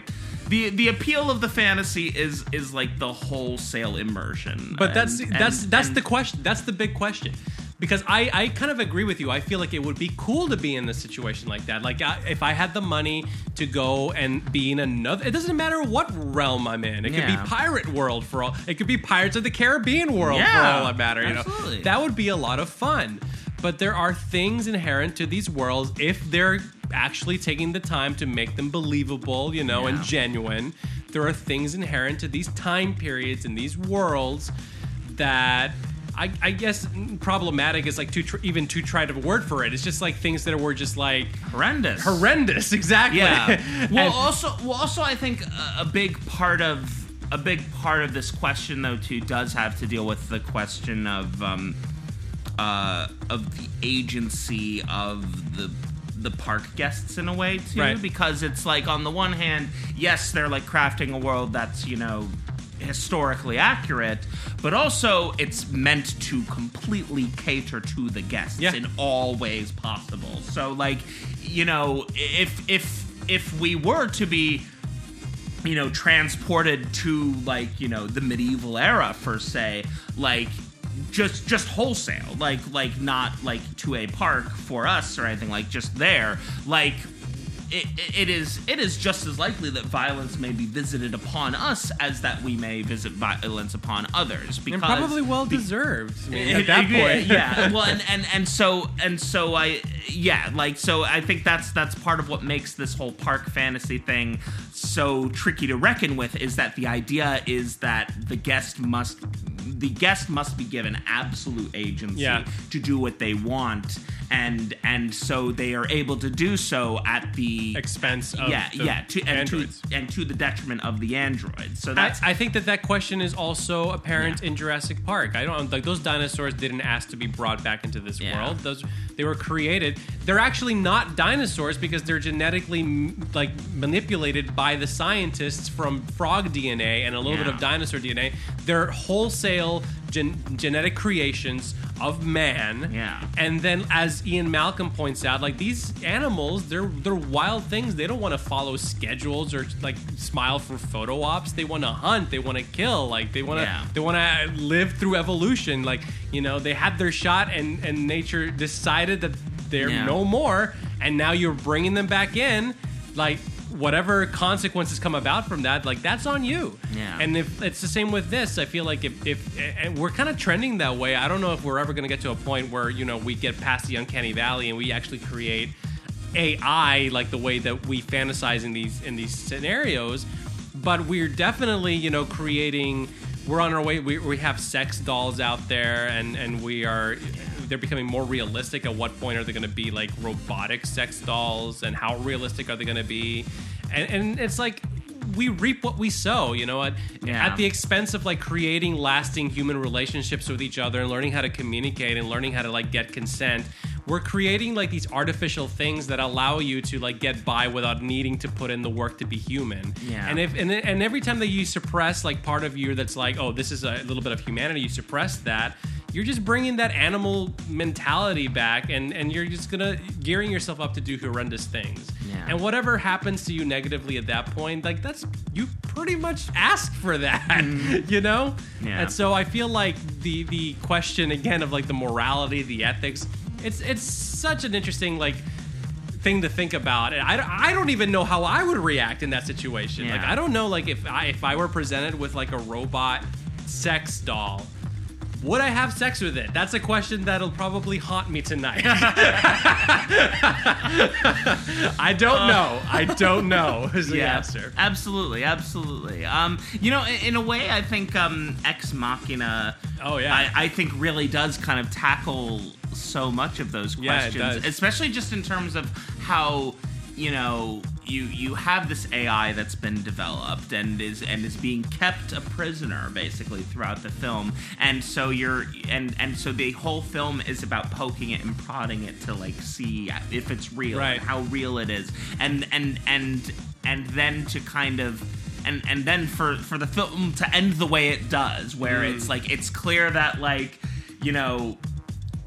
The, the appeal of the fantasy is is like the wholesale immersion, But that's And- that's and- that's and- the question. That's the big question. Because I, I kind of agree with you. I feel like it would be cool to be in this situation like that. Like I, if I had the money to go and be in another, it doesn't matter what realm I'm in. It could be pirate world for all. It could be Pirates of the Caribbean world for all that matter. You absolutely. know, that would be a lot of fun. But there are things inherent to these worlds if they're actually taking the time to make them believable, you know, and genuine. There are things inherent to these time periods and these worlds that I, I guess problematic is like too tr- even too tried of a word for it. It's just like things that were just like horrendous. horrendous. Exactly. Yeah. Well, also, well, also, I think a, a big part of a big part of this question, though, too, does have to deal with the question of um, uh, of the agency of the the park guests in a way too, Right. because it's like on the one hand, yes, they're like crafting a world that's you know historically accurate, but also it's meant to completely cater to the guests Yeah. in all ways possible. So like, you know, if if if we were to be you know transported to like you know the medieval era per se like just just wholesale like like not like to a park for us or anything like just there like it, it is it is just as likely that violence may be visited upon us as that we may visit violence upon others because and probably well deserved. I mean, it- at that point, yeah. Well, and, and and so and so I yeah, like so I think that's that's part of what makes this whole park fantasy thing so tricky to reckon with is that the idea is that the guest must the guest must be given absolute agency Yeah. to do what they want and and so they are able to do so at the expense of yeah the yeah to, and androids. to and to the detriment of the androids so I, that's I think that that question is also apparent Yeah. in Jurassic Park. I don't like those dinosaurs didn't ask to be brought back into this Yeah. world. Those they were created. They're actually not dinosaurs because they're genetically like manipulated by the scientists from frog DNA and a little bit of dinosaur DNA. They're wholesale gen- genetic creations of man. Yeah. And then, as Ian Malcolm points out, like these animals, they're they're wild things. They don't want to follow schedules or like smile for photo ops. They want to hunt. They want to kill. Like they want to Yeah. they want to live through evolution. Like you know, they had their shot, and and nature decided that they're Yeah. no more. And now you're bringing them back in, like. Whatever consequences come about from that, like that's on you. Yeah. And if it's the same with this, I feel like if, if and we're kind of trending that way. I don't know if we're ever going to get to a point where you know we get past the uncanny valley and we actually create AI like the way that we fantasize in these in these scenarios. But we're definitely you know creating. We're on our way. We, we have sex dolls out there, and and we are. They're becoming more realistic. At what point are they going to be like robotic sex dolls, and how realistic are they going to be? And, and it's like we reap what we sow, you know, at, Yeah. at the expense of like creating lasting human relationships with each other and learning how to communicate and learning how to like get consent. We're creating like these artificial things that allow you to like get by without needing to put in the work to be human. Yeah. And if and, and every time that you suppress like part of you that's like, oh, this is a little bit of humanity, you suppress that. You're just bringing that animal mentality back, and and you're just gonna gearing yourself up to do horrendous things. Yeah. And whatever happens to you negatively at that point, like that's you pretty much asked for that, mm-hmm. you know. Yeah. And so I feel like the the question again of like the morality, the ethics, it's it's such an interesting like thing to think about and I, I don't even know how i would react in that situation like i don't know like if i if i were presented with like a robot sex doll would i have sex with it that's a question that'll probably haunt me tonight i don't know i don't know is the answer Absolutely, absolutely. Um, you know, in, in a way, I think um, Ex Machina. Oh, yeah. I, I think really does kind of tackle so much of those Yeah, it questions, does. especially just in terms of how you know you you have this AI that's been developed and is and is being kept a prisoner basically throughout the film, and so you're and and so the whole film is about poking it and prodding it to like see if it's real Right. and how real it is and and and and then to kind of and and then for for the film to end the way it does where Mm. it's like it's clear that like you know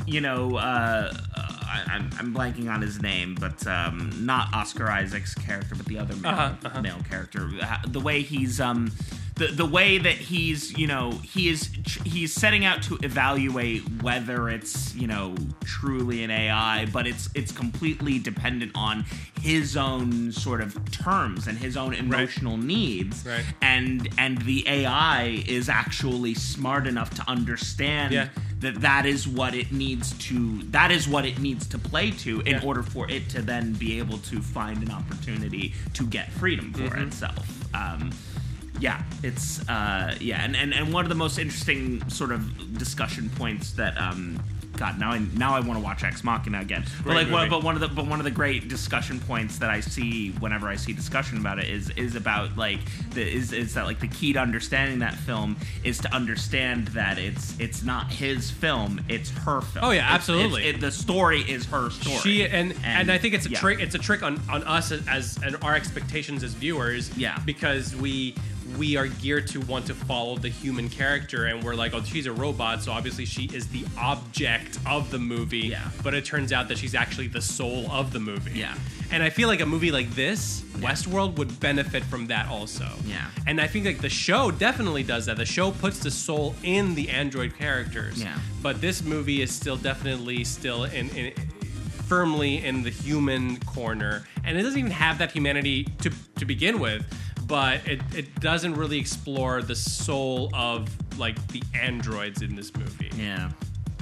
you know uh, uh I, I'm, I'm blanking on his name but um not oscar isaac's character but the other male, Uh-huh, uh-huh. male character the way he's um the, the way that he's you know he is he's setting out to evaluate whether it's you know truly an AI but it's it's completely dependent on his own sort of terms and his own emotional needs Right. and and the AI is actually smart enough to understand Yeah. that that is what it needs to that is what it needs to play to in Yeah. order for it to then be able to find an opportunity to get freedom for Mm-hmm. itself um yeah, it's uh, yeah, and, and and one of the most interesting sort of discussion points that um, God, now I now I want to watch Ex Machina again. But like, one, but one of the but one of the great discussion points that I see whenever I see discussion about it is is about like the is is that like the key to understanding that film is to understand that it's it's not his film, it's her film. Oh, yeah, It's- absolutely. it's- it- the story is her story. She and, and I think it's a yeah. trick. It's a trick on on us as, as and our expectations as viewers. Yeah. Because we we are geared to want to follow the human character, and we're like, oh, she's a robot, so obviously she is the object of the movie. Yeah. But it turns out that she's actually the soul of the movie. Yeah. And I feel like a movie like this, Westworld, would benefit from that also. Yeah. And I think like the show definitely does that. The show puts the soul in the android characters. Yeah. But this movie is still definitely still in, in firmly in the human corner, and it doesn't even have that humanity to to begin with. But it, it doesn't really explore the soul of like the androids in this movie. Yeah.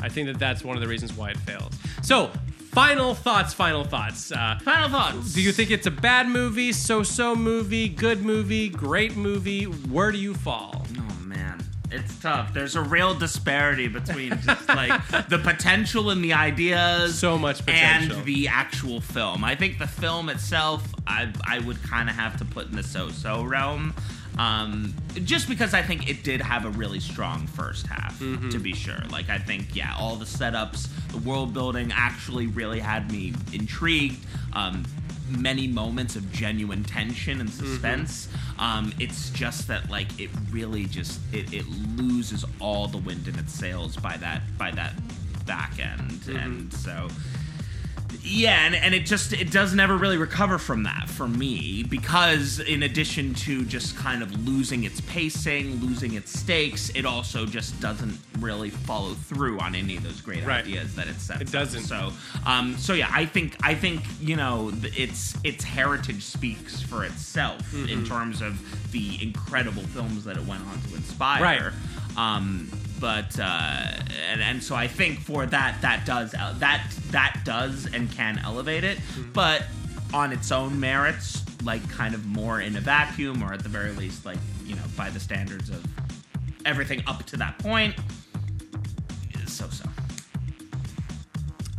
I think that that's one of the reasons why it fails. So, final thoughts. Final thoughts. Uh, Final thoughts. do you think it's a bad movie, so-so movie, good movie, great movie? Where do you fall? It's tough. There's a real disparity between just like the potential and the ideas, So much potential. and the actual film. I think the film itself, I I would kind of have to put in the so-so realm. Um, just because I think it did have a really strong first half, Mm-hmm. to be sure. Like I think, yeah, all the setups, the world building actually really had me intrigued. Um, many moments of genuine tension and suspense. Um, it's just that like it really just it, it loses all the wind in its sails by that by that back end, and so yeah, and, and it just it does never really recover from that for me because in addition to just kind of losing its pacing, losing its stakes, it also just doesn't really follow through on any of those great Right. ideas that it sets. It doesn't. So, um, so yeah, I think I think you know its its heritage speaks for itself Mm-hmm. in terms of the incredible films that it went on to inspire. Right. Um, but uh, and and so I think for that that does uh, that that does and can elevate it, Mm-hmm. but on its own merits, like kind of more in a vacuum, or at the very least, like you know, by the standards of everything up to that point, so so.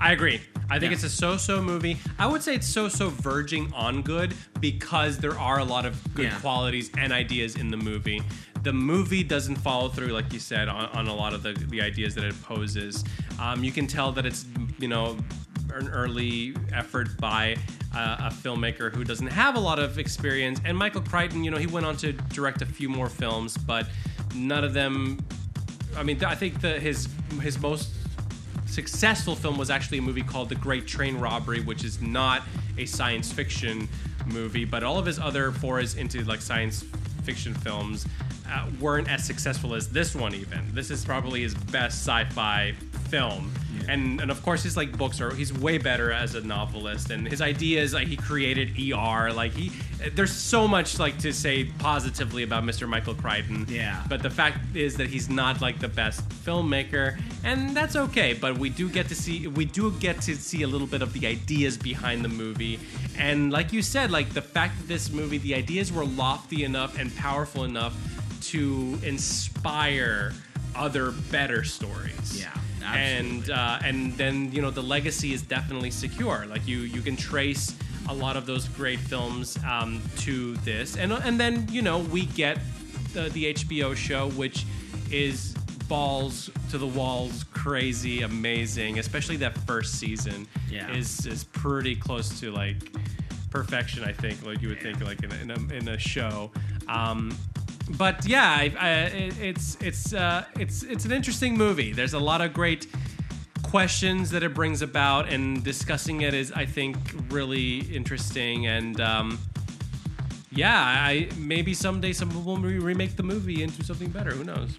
I agree. I think Yeah. it's a so-so movie. I would say it's so-so verging on good because there are a lot of good Yeah. qualities and ideas in the movie. The movie doesn't follow through, like you said, on, on a lot of the, the ideas that it poses. Um, you can tell that it's, you know, an early effort by uh, a filmmaker who doesn't have a lot of experience. And Michael Crichton, you know, he went on to direct a few more films, but none of them. I mean, I think the, his his most successful film was actually a movie called The Great Train Robbery, which is not a science fiction movie, but all of his other forays into like science fiction films uh, weren't as successful as this one. Even this is probably his best sci-fi film, and and of course his like books are he's way better as a novelist, and his ideas like he created ER, like he there's so much like to say positively about Mr. Michael Crichton. Yeah. but the fact is that he's not like the best filmmaker, and that's okay. But we do get to see we do get to see a little bit of the ideas behind the movie, and like you said, like the fact that this movie, the ideas were lofty enough and powerful enough to inspire other better stories. Yeah, and uh, and then you know the legacy is definitely secure. Like you you can trace a lot of those great films um, to this, and and then you know we get the, the HBO show, which is balls to the walls, crazy, amazing. Especially that first season Yeah. is is pretty close to like perfection. I think, like you would think, like in a, in a, in a show. Um, but yeah, I, I, it's it's uh, it's it's an interesting movie. There's a lot of great questions that it brings about, and discussing it is, I think, really interesting. And um, yeah, I maybe someday someone will re- remake the movie into something better. Who knows?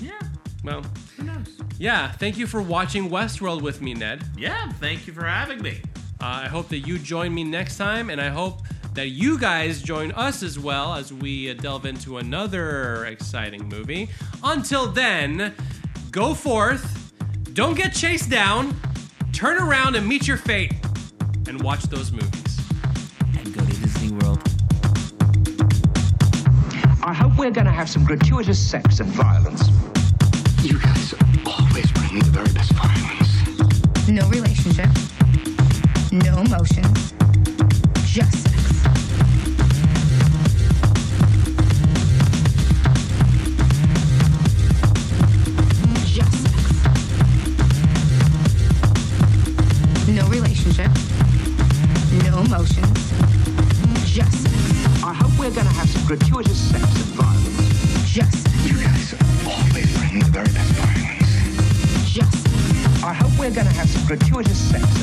Yeah, Well, who knows? yeah. Thank you for watching Westworld with me, Ned. Yeah, thank you for having me. Uh, I hope that you join me next time, and I hope that you guys join us as well as we uh, delve into another exciting movie. Until then, go forth, don't get chased down, turn around and meet your fate, and watch those movies. And go to Disney World. I hope we're we're gonna have some gratuitous sex and violence. You guys always bring me the very best violence. No relationship. No emotions. Just sex. Just gratuitous sex